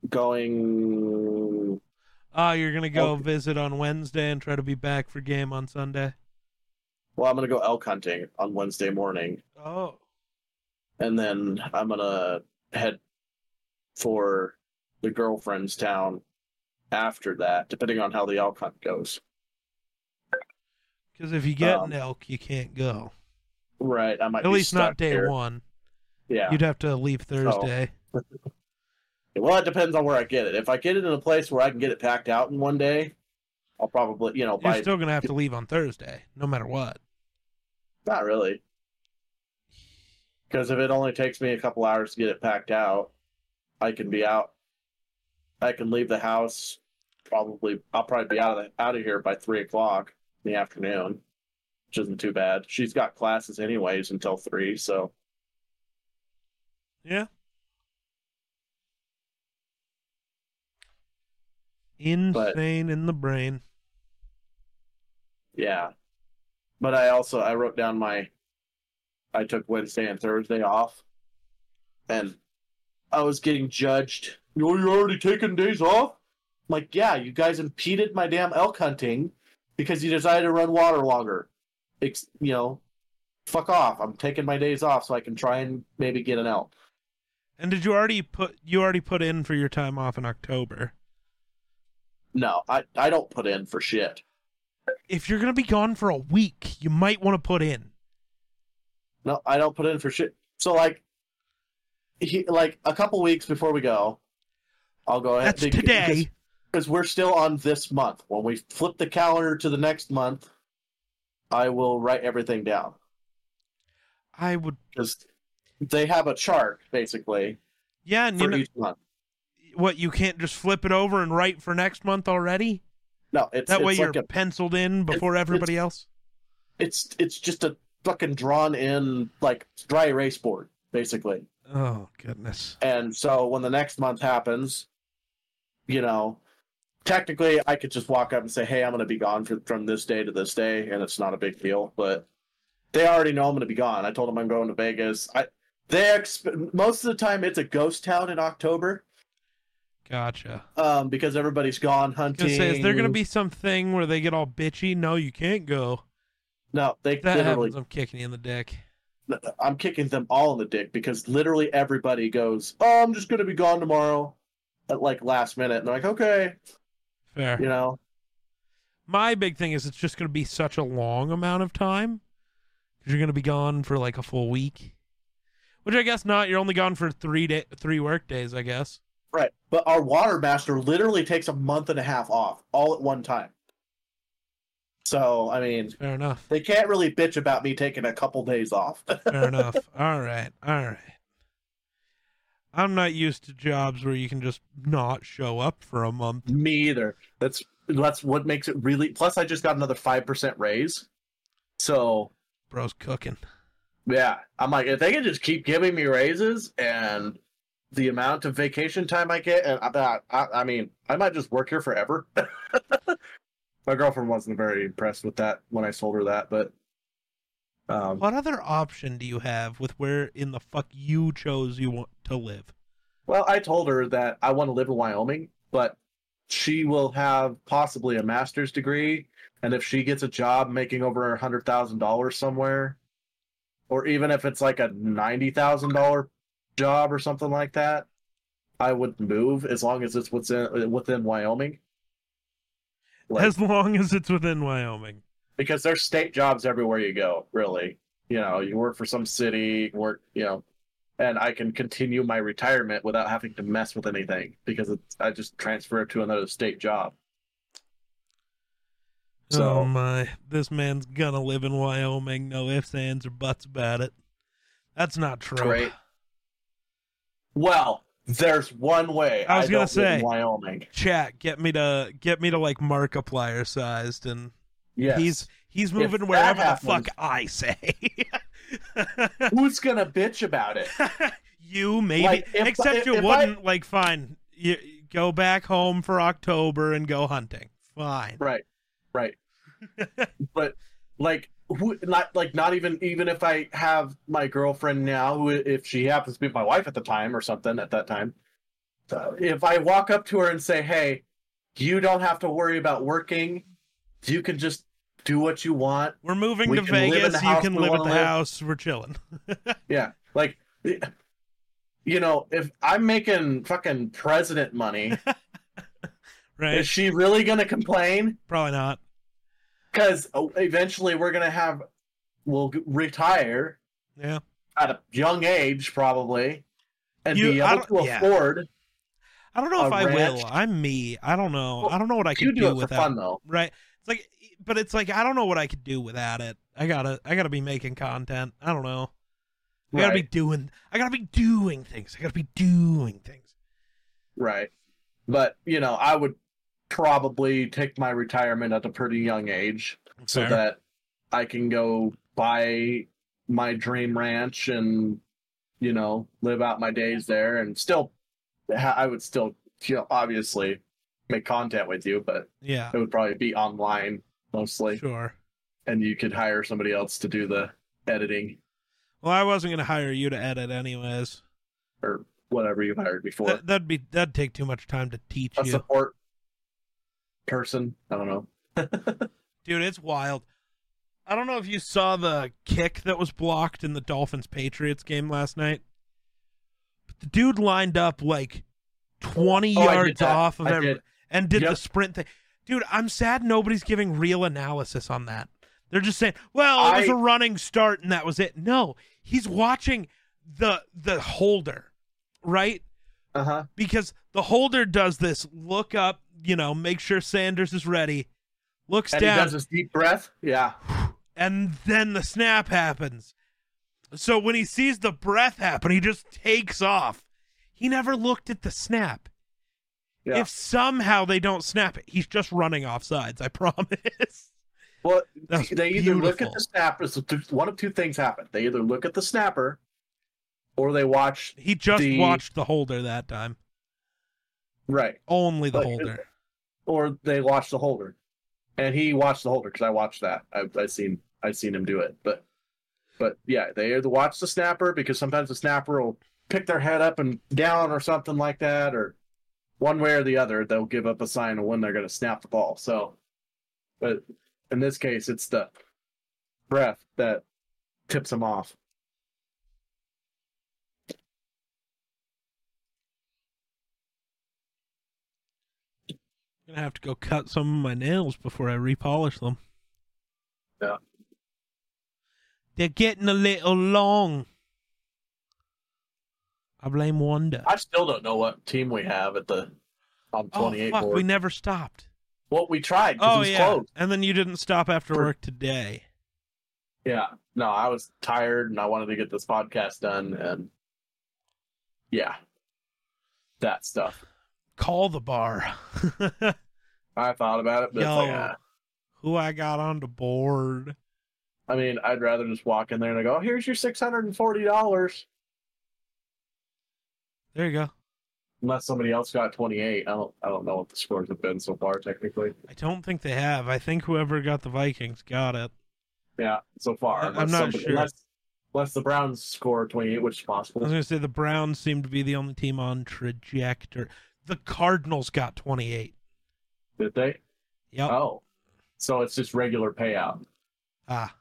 going. Ah, you're gonna go Okay. visit on Wednesday and try to be back for game on Sunday. Well, I'm gonna go elk hunting on Wednesday morning, Oh. and then I'm gonna head for the girlfriend's town after that, depending on how the elk hunt goes. Because if you get Um, an elk, you can't go. Right, I might At least not day here. one. Yeah. You'd have to leave Thursday. (laughs) Well, it depends on where I get it. If I get it in a place where I can get it packed out in one day, I'll probably, you know, You're still gonna have to leave on Thursday, no matter what. Not really. Because if it only takes me a couple hours to get it packed out, I can be out. I can leave the house. Probably, I'll probably be out of the, out of here by three o'clock in the afternoon, which isn't too bad. She's got classes anyways until three, so Yeah. Insane in the brain. yeah. But I also I wrote down my. I took Wednesday and Thursday off, and I was getting judged. Oh, you're already taking days off. I'm like, yeah, you guys impeded my damn elk hunting because you decided to run water longer. Ex- you know, fuck off. I'm taking my days off so I can try and maybe get an elk. And did you already put you already put in for your time off in October? No, I I don't put in for shit. If you're gonna be gone for a week, you might want to put in. No, I don't put in for shit. So like, he like a couple weeks before we go, I'll go ahead. That's today. because we're still on this month. When we flip the calendar to the next month, I will write everything down I would. because they have a chart basically Yeah, and you know each month. what? You can't just flip it over and write for next month already. No, it's That way it's you're a, penciled in before it's- everybody else. it's it's just a fucking drawn in like dry erase board basically. Oh goodness. And so when the next month happens, you know, technically I could just walk up and say, "Hey, I'm going to be gone for, from this day to this day," and it's not a big deal. But they already know I'm going to be gone. I told them I'm going to Vegas. I they exp- most of the time it's a ghost town in October Gotcha. um, because everybody's gone hunting. Say, is there gonna be something where they get all bitchy? No, you can't go. no? They If that literally. happens, I'm kicking you in the dick. I'm kicking them all in the dick because literally everybody goes, "Oh, I'm just going to be gone tomorrow," at like last minute, and they're like, "Okay," Fair. you know. My big thing is it's just gonna be such a long amount of time because you're gonna be gone for like a full week, which I guess not. You're only gone for three day, three work days, I guess. Right. But our water master literally takes a month and a half off all at one time. So, I mean, Fair enough. they can't really bitch about me taking a couple days off. (laughs) Fair enough. All right. All right. I'm not used to jobs where you can just not show up for a month. me either. That's that's what makes it really plus I just got another 5% raise. So, Bro's cooking. yeah, I'm like if they can just keep giving me raises and the amount of vacation time I get and I, I, I mean, I might just work here forever. (laughs) My girlfriend wasn't very impressed with that when I sold her that, but um, What other option do you have with where in the fuck you chose you want to live? Well, I told her that I want to live in Wyoming, but she will have possibly a master's degree, and if she gets a job making over a hundred thousand dollars somewhere, or even if it's like a ninety thousand dollar job or something like that, I would move as long as it's within within Wyoming. Like, As long as it's within Wyoming. because there's state jobs everywhere you go. Really, you know, you work for some city, work, you know, and I can continue my retirement without having to mess with anything because it's, I just transfer it to another state job. So- oh my, this man's gonna live in Wyoming. No ifs, ands, or buts about it. That's not true. Great. Well, there's one way. I was don't gonna say. in Wyoming. Chat, get me to get me to like Markiplier sized, and yeah, he's he's moving that wherever the fuck I say. (laughs) Who's gonna bitch about it? (laughs) you maybe, Like, if- except if- you if wouldn't. Like, fine, you go back home for October and go hunting. Fine. Right, right. (laughs) but like, who? Not like, not even even if I have my girlfriend now, who if she happens to be my wife at the time or something at that time, uh, if I walk up to her and say, "Hey, you don't have to worry about working. You can just do what you want." We're moving We to can live in Vegas. You can live at the live. house. We're chilling. (laughs) Yeah, like. You know, if I'm making fucking president money, (laughs) right? is she really gonna complain? Probably not. Because eventually we're gonna have, we'll retire, Yeah. at a young age probably and You- be able to yeah. afford I don't know if I ranch. will. I'm me. I don't know. Well, I don't know what I could do, do without. fun though Right. It's like, but it's like I don't know what I could do without it. I gotta, I gotta be making content. I don't know. I gotta be doing. I gotta be doing things. I gotta be doing things. right but you know i would probably take my retirement at a pretty young age so Fair. that i can go buy my dream ranch and you know live out my days there and still i would still you know obviously make content with you but yeah. it would probably be online mostly Sure. and you could hire somebody else to do the editing Well, I wasn't gonna hire you to edit anyways. or whatever you hired before. That, that'd be that'd take too much time to teach a you, support person. I don't know. (laughs) dude. It's wild. I don't know if you saw the kick that was blocked in the Dolphins Patriots game last night. But the dude lined up like twenty Oh, I did yards off of I every did. and did the sprint thing. Dude, I'm sad nobody's giving real analysis on that. They're just saying, "Well, it was a running start and that was it." No, he's watching the the holder, right? Uh huh. Because the holder does this look up, you know, make sure Sanders is ready. Looks And he down, does his deep breath. Yeah. and then the snap happens. So when he sees the breath happen, he just takes off. He never looked at the snap. Yeah. If somehow they don't snap it, he's just running off sides. I (laughs) promise. Well, they either look at the snapper. So one of two things happen. They either look at the snapper, or they watch. He just The- watched the holder that time. Right. Only the Like, holder. Or they watch the holder, and he watched the holder because I watched that. I I seen I've seen him do it. But but yeah, they either watch the snapper because sometimes the snapper will pick their head up and down or something like that, or one way or the other, they'll give up a sign of when they're going to snap the ball. So, but in this case, it's the breath that tips them off. Gonna have to go cut some of my nails before I repolish them. Yeah. They're getting a little long. I blame Wanda. I still don't know what team we have at the on Oh fuck, board. we never stopped. Well, we tried Oh it was yeah, closed. and then you didn't stop after For- work today. Yeah. No, I was tired and I wanted to get this podcast done and yeah. That stuff. Call the bar. (laughs) I thought about it, but it's like, Yo. ah. Who I got on the board? I mean, I'd rather just walk in there and I go, "Here's your six hundred and forty dollars." There you go. Unless somebody else got twenty eight, I don't, I don't know what the scores have been so far. Technically, I don't think they have. I think whoever got the Vikings got it. yeah, so far. I- I'm not somebody- sure. Unless, unless the Browns score twenty eight, which is possible. I was gonna say the Browns seem to be the only team on trajectory. The Cardinals got 28. Did they? Yep. Oh, so it's just regular payout. Ah.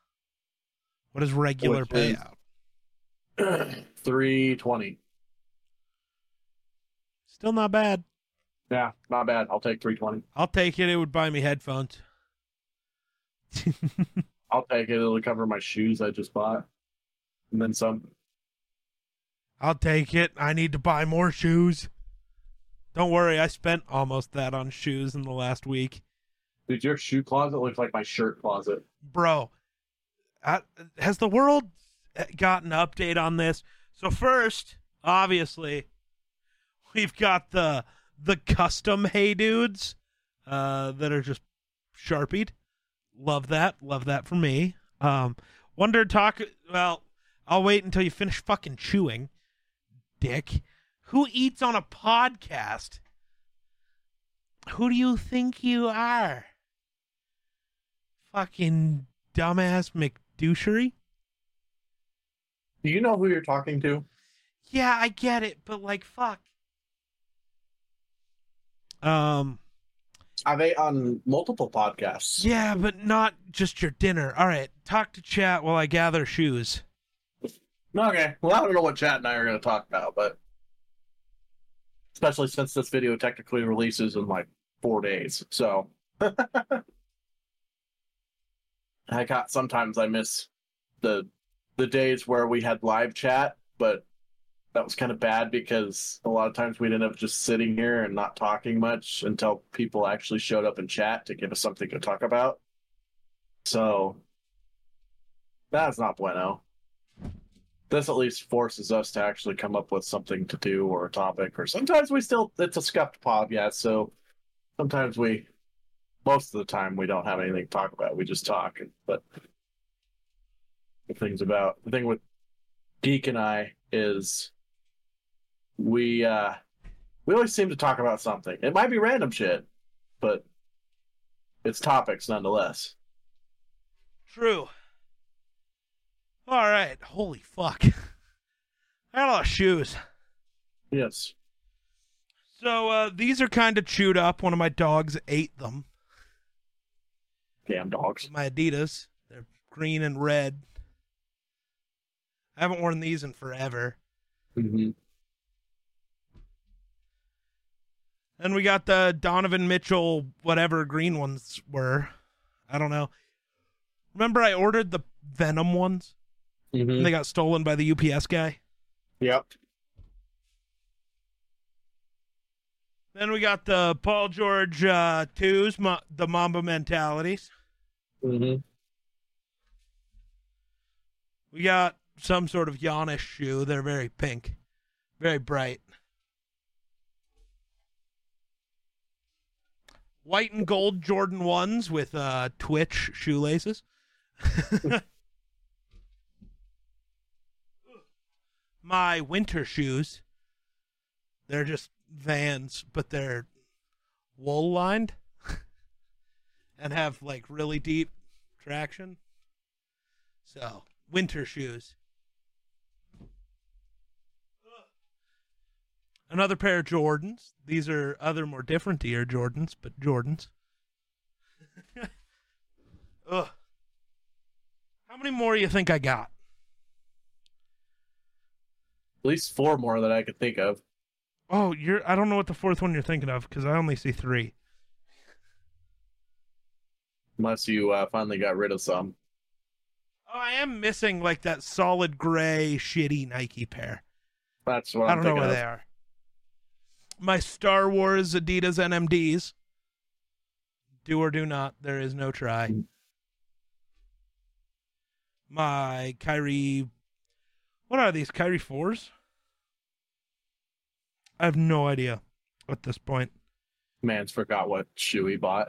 What is regular Which is- payout? (clears throat) Three twenty. Still not bad. Yeah, not bad. I'll take three twenty. I'll take it. It would buy me headphones. (laughs) I'll take it. It'll cover my shoes I just bought, and then some. I'll take it. I need to buy more shoes. Don't worry, I spent almost that on shoes in the last week. Dude, your shoe closet looks like my shirt closet. Bro, uh, has the world got an update on this? So first, obviously, we've got the the custom Hey Dudes uh, that are just sharpied. Love that. Love that for me. Um, wonder talk. Well, I'll wait until you finish fucking chewing, dick. Who eats on a podcast? Who do you think you are? Fucking dumbass McDouchery? Do you know who you're talking to? Yeah, I get it, but like, fuck. Um, Are they on multiple podcasts? yeah, but not just your dinner. All right, talk to chat while I gather shoes. Okay. Well, I don't know what Chat and I are going to talk about, but especially since this video technically releases in like four days, so (laughs) I got sometimes I miss the the days where we had live chat, but that was kind of bad because a lot of times we'd end up just sitting here and not talking much until people actually showed up in chat to give us something to talk about. So that's not bueno this at least forces us to actually come up with something to do or a topic or sometimes we still it's a scuffed pod yeah so sometimes we most of the time we don't have anything to talk about we just talk but the things about the thing with geek and i is we uh we always seem to talk about something it might be random shit but it's topics nonetheless True. All right. Holy fuck. (laughs) I got a lot of shoes. yes So uh, these are kind of chewed up. One of my dogs ate them. damn dogs My Adidas. They're green and red. I haven't worn these in forever. hmm And we got the Donovan Mitchell, whatever green ones were. I don't know. Remember, I ordered the Venom ones hmm and they got stolen by the UPS guy? yep Then we got the Paul George uh, twos, ma- the Mamba mentalities. Mm-hmm. We got some sort of Giannis shoe. They're very pink, very bright. White and gold Jordan ones with uh, Twitch shoelaces. (laughs) My winter shoes. They're just vans, but they're wool lined (laughs) and have like really deep traction. So, winter shoes. Another pair of Jordans. These are other more different Air Jordans, but Jordans. (laughs) Ugh. How many more do you think I got? At least four more that I could think of. Oh, you're I don't know what the fourth one you're thinking of because I only see three. Unless you uh, finally got rid of some. Oh, I am missing like that solid gray shitty Nike pair. That's what I I'm don't know where of. they are. My Star Wars Adidas NMDs. Do or do not. There is no try. Mm. My Kyrie. What are these? Kyrie 4s? I have no idea at this point. Man's forgot what shoe he bought.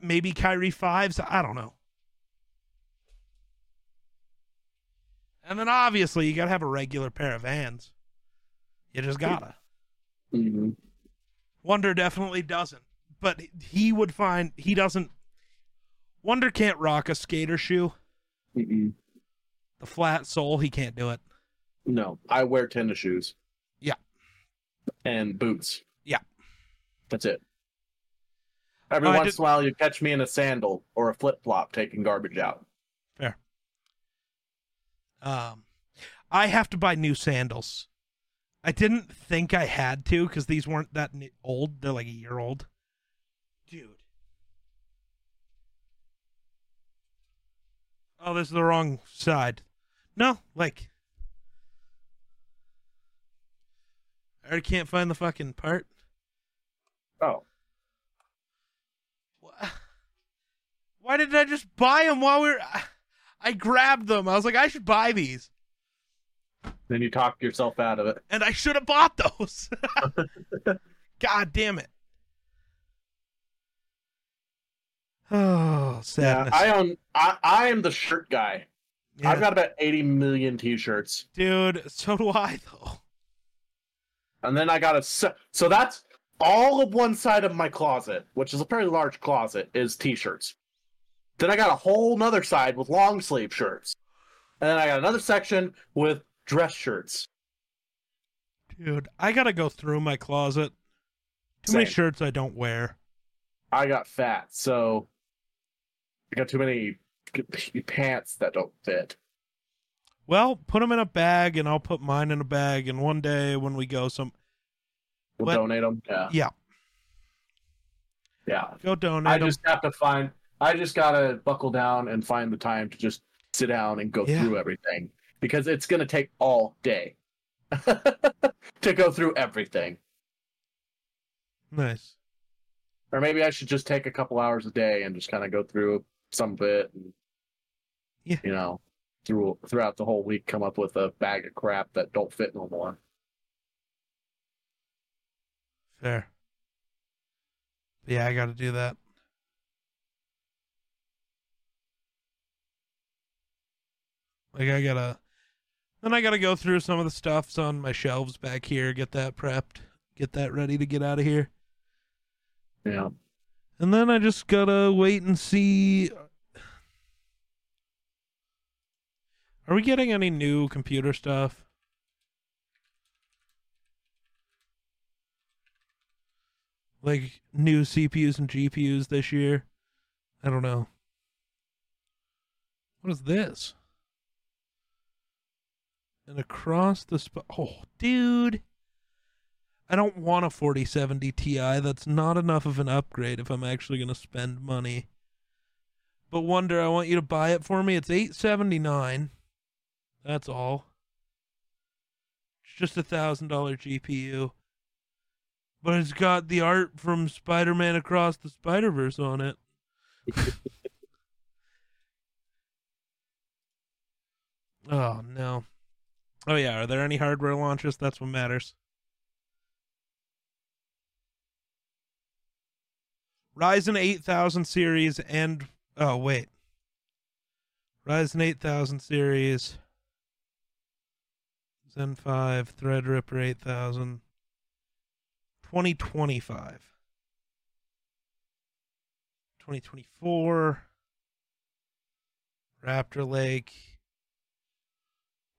Maybe Kyrie 5s? I don't know. And then obviously you got to have a regular pair of Vans. You just gotta. Mm-hmm. Wonder definitely doesn't. But he would find he doesn't. Wonder can't rock a skater shoe. Mm-mm. The flat sole, he can't do it. No, I wear tennis shoes. And boots. Yeah. That's it. Every I once did- in a while, you catch me in a sandal or a flip flop taking garbage out. Fair. Um, I have to buy new sandals. I didn't think I had to because these weren't that old. They're like a year old. Dude. Oh, this is the wrong side. No, like. I already can't find the fucking part. Oh, Why did I just buy them while we are I grabbed them. I was like, I should buy these. then you talk yourself out of it. and I should have bought those. (laughs) God damn it. (sighs) Oh, sadness. Yeah. I own. I, I am the shirt guy. Yeah. I've got about eighty million T-shirts, Dude, so do I, though. And then I got a. se- So that's all of one side of my closet, which is a very large closet, is T-shirts. Then I got a whole nother side with long sleeve shirts, and then I got another section with dress shirts. Dude, I gotta go through my closet. Too many shirts I don't wear. I got fat, so I got too many pants that don't fit. Well, put them in a bag, and I'll put mine in a bag. And one day when we go, some We'll What? donate them. Yeah, yeah, yeah. go donate I 'em. just have to find. I just gotta buckle down and find the time to just sit down and go Yeah. through everything because it's gonna take all day (laughs) to go through everything. Nice. Or maybe I should just take a couple hours a day and just kind of go through some of it. And, Yeah. You know, through throughout the whole week, come up with a bag of crap that don't fit no more. Fair. Yeah, I gotta do that. Like I gotta then I gotta go through some of the stuffs on my shelves back here, get that prepped, get that ready to get out of here. Yeah. And then I just gotta wait and see Are we getting any new computer stuff? Like new CPUs and GPUs this year? I don't know. What is this? And across the sp- Oh, dude. I don't want a 4070 Ti. That's not enough of an upgrade if I'm actually going to spend money. But Wonder, I want you to buy it for me. It's 879. That's all. It's just a thousand dollar GPU. but it's got the art from Spider-Man Across the Spider-Verse on it. (laughs) oh no. Oh yeah, are there any hardware launches? That's what matters. Ryzen 8000 series and oh wait. Ryzen 8000 series Zen 5 Threadripper 8000 2025 2024 Raptor Lake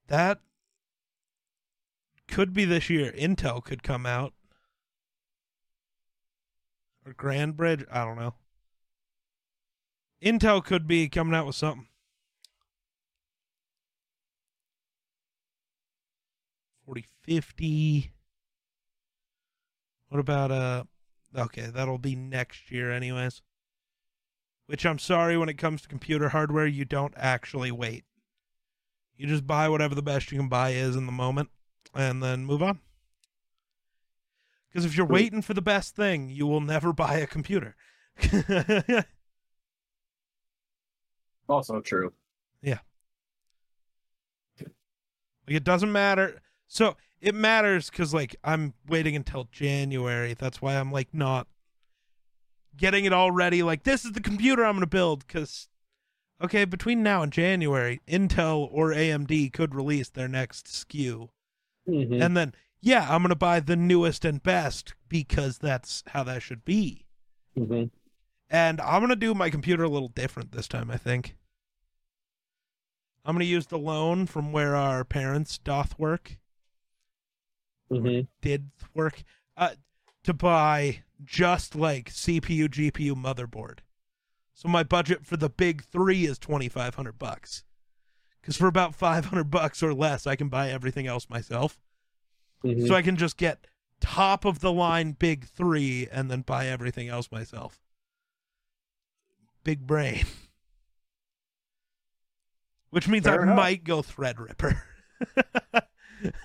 that could be this year. Intel could come out or Grand Bridge. I don't know. Intel could be coming out with something. Forty fifty. What about uh? Okay, that'll be next year, anyways. Which I'm sorry, when it comes to computer hardware, you don't actually wait. You just buy whatever the best you can buy is in the moment, and then move on. Because if you're waiting for the best thing, you will never (laughs) buy a computer. Also true. Yeah. Like it doesn't matter. So it matters because like I'm waiting until January. That's why I'm like not getting it all ready. Like this is the computer I'm gonna build. Because okay, between now and January, Intel or AMD could release their next SKU, Mhm. and then yeah, I'm gonna buy the newest and best because that's how that should be. Mhm. And I'm gonna do my computer a little different this time. I think. I'm gonna use the loan from where our parents doth work. Mhm. did work uh, to buy just like CPU, GPU, motherboard. So my budget for the big three is twenty five hundred bucks. Because for about five hundred bucks or less, I can buy everything else myself. Mhm. So I can just get top of the line big three and then buy everything else myself. Big brain. (laughs) Which means Fair I enough. might go Threadripper.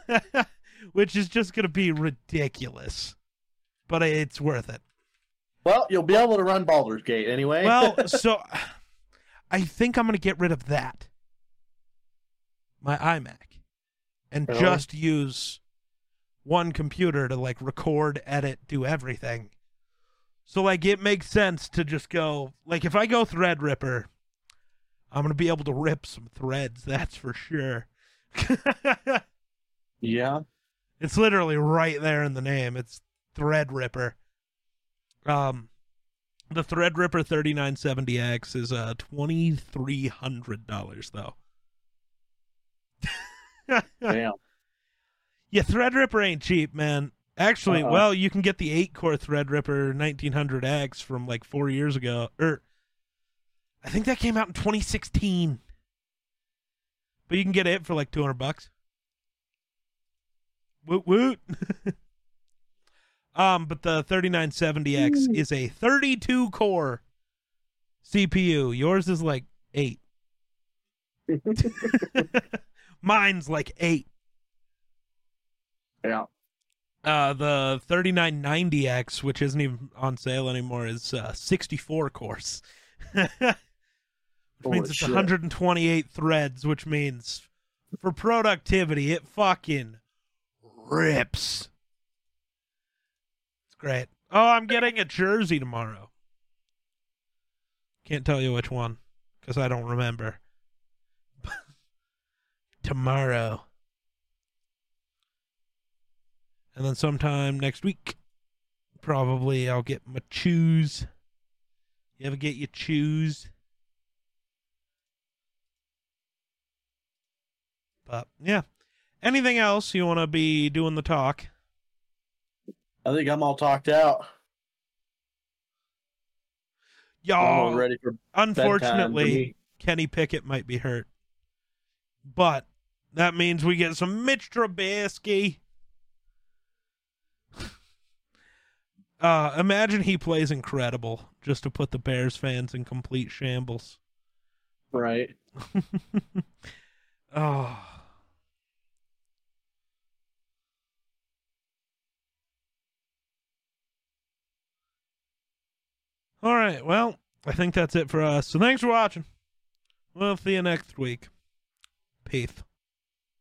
(laughs) Which is just going to be ridiculous. But it's worth it. Well, you'll be able to run Baldur's Gate anyway. Well, (laughs) so I think I'm going to get rid of that. My iMac. And Really? just use one computer to like record, edit, do everything. So like it makes sense to just go like if I go Threadripper, I'm going to be able to rip some threads, that's for sure. (laughs) yeah. It's literally right there in the name. It's Threadripper. Um, the Threadripper 3970X is uh twenty three hundred dollars though. Damn. (laughs) Yeah, Threadripper ain't cheap, man. Actually, Uh-uh. well, you can get the eight core Threadripper 1900X from like four years ago, or I think that came out in 2016. But you can get it for like 200 bucks. Woot woot. (laughs) um, but the 3970X is a 32 core CPU. Yours is like eight. (laughs) Mine's like eight. yeah. Uh, the 3990X, which isn't even on sale anymore, is uh, 64 cores. (laughs) which means it's shit. 128 threads, which means for productivity, it fucking rips. It's great. Oh, I'm getting a jersey tomorrow. Can't tell you which one because I don't remember. (laughs) tomorrow. And then sometime next week, probably I'll get my shoes. You ever get your shoes? But yeah. Anything else you want to be doing the talk? I think I'm all talked out. I'm all Y'all, ready for bedtime for unfortunately. Kenny Pickett might be hurt. But that means we get some Mitch Trubisky. (sighs) Uh, imagine he plays incredible just to put the Bears fans in complete shambles. Right. oh. (laughs) All right. Well, I think that's it for us. So thanks for watching. We'll see you next week. Peace.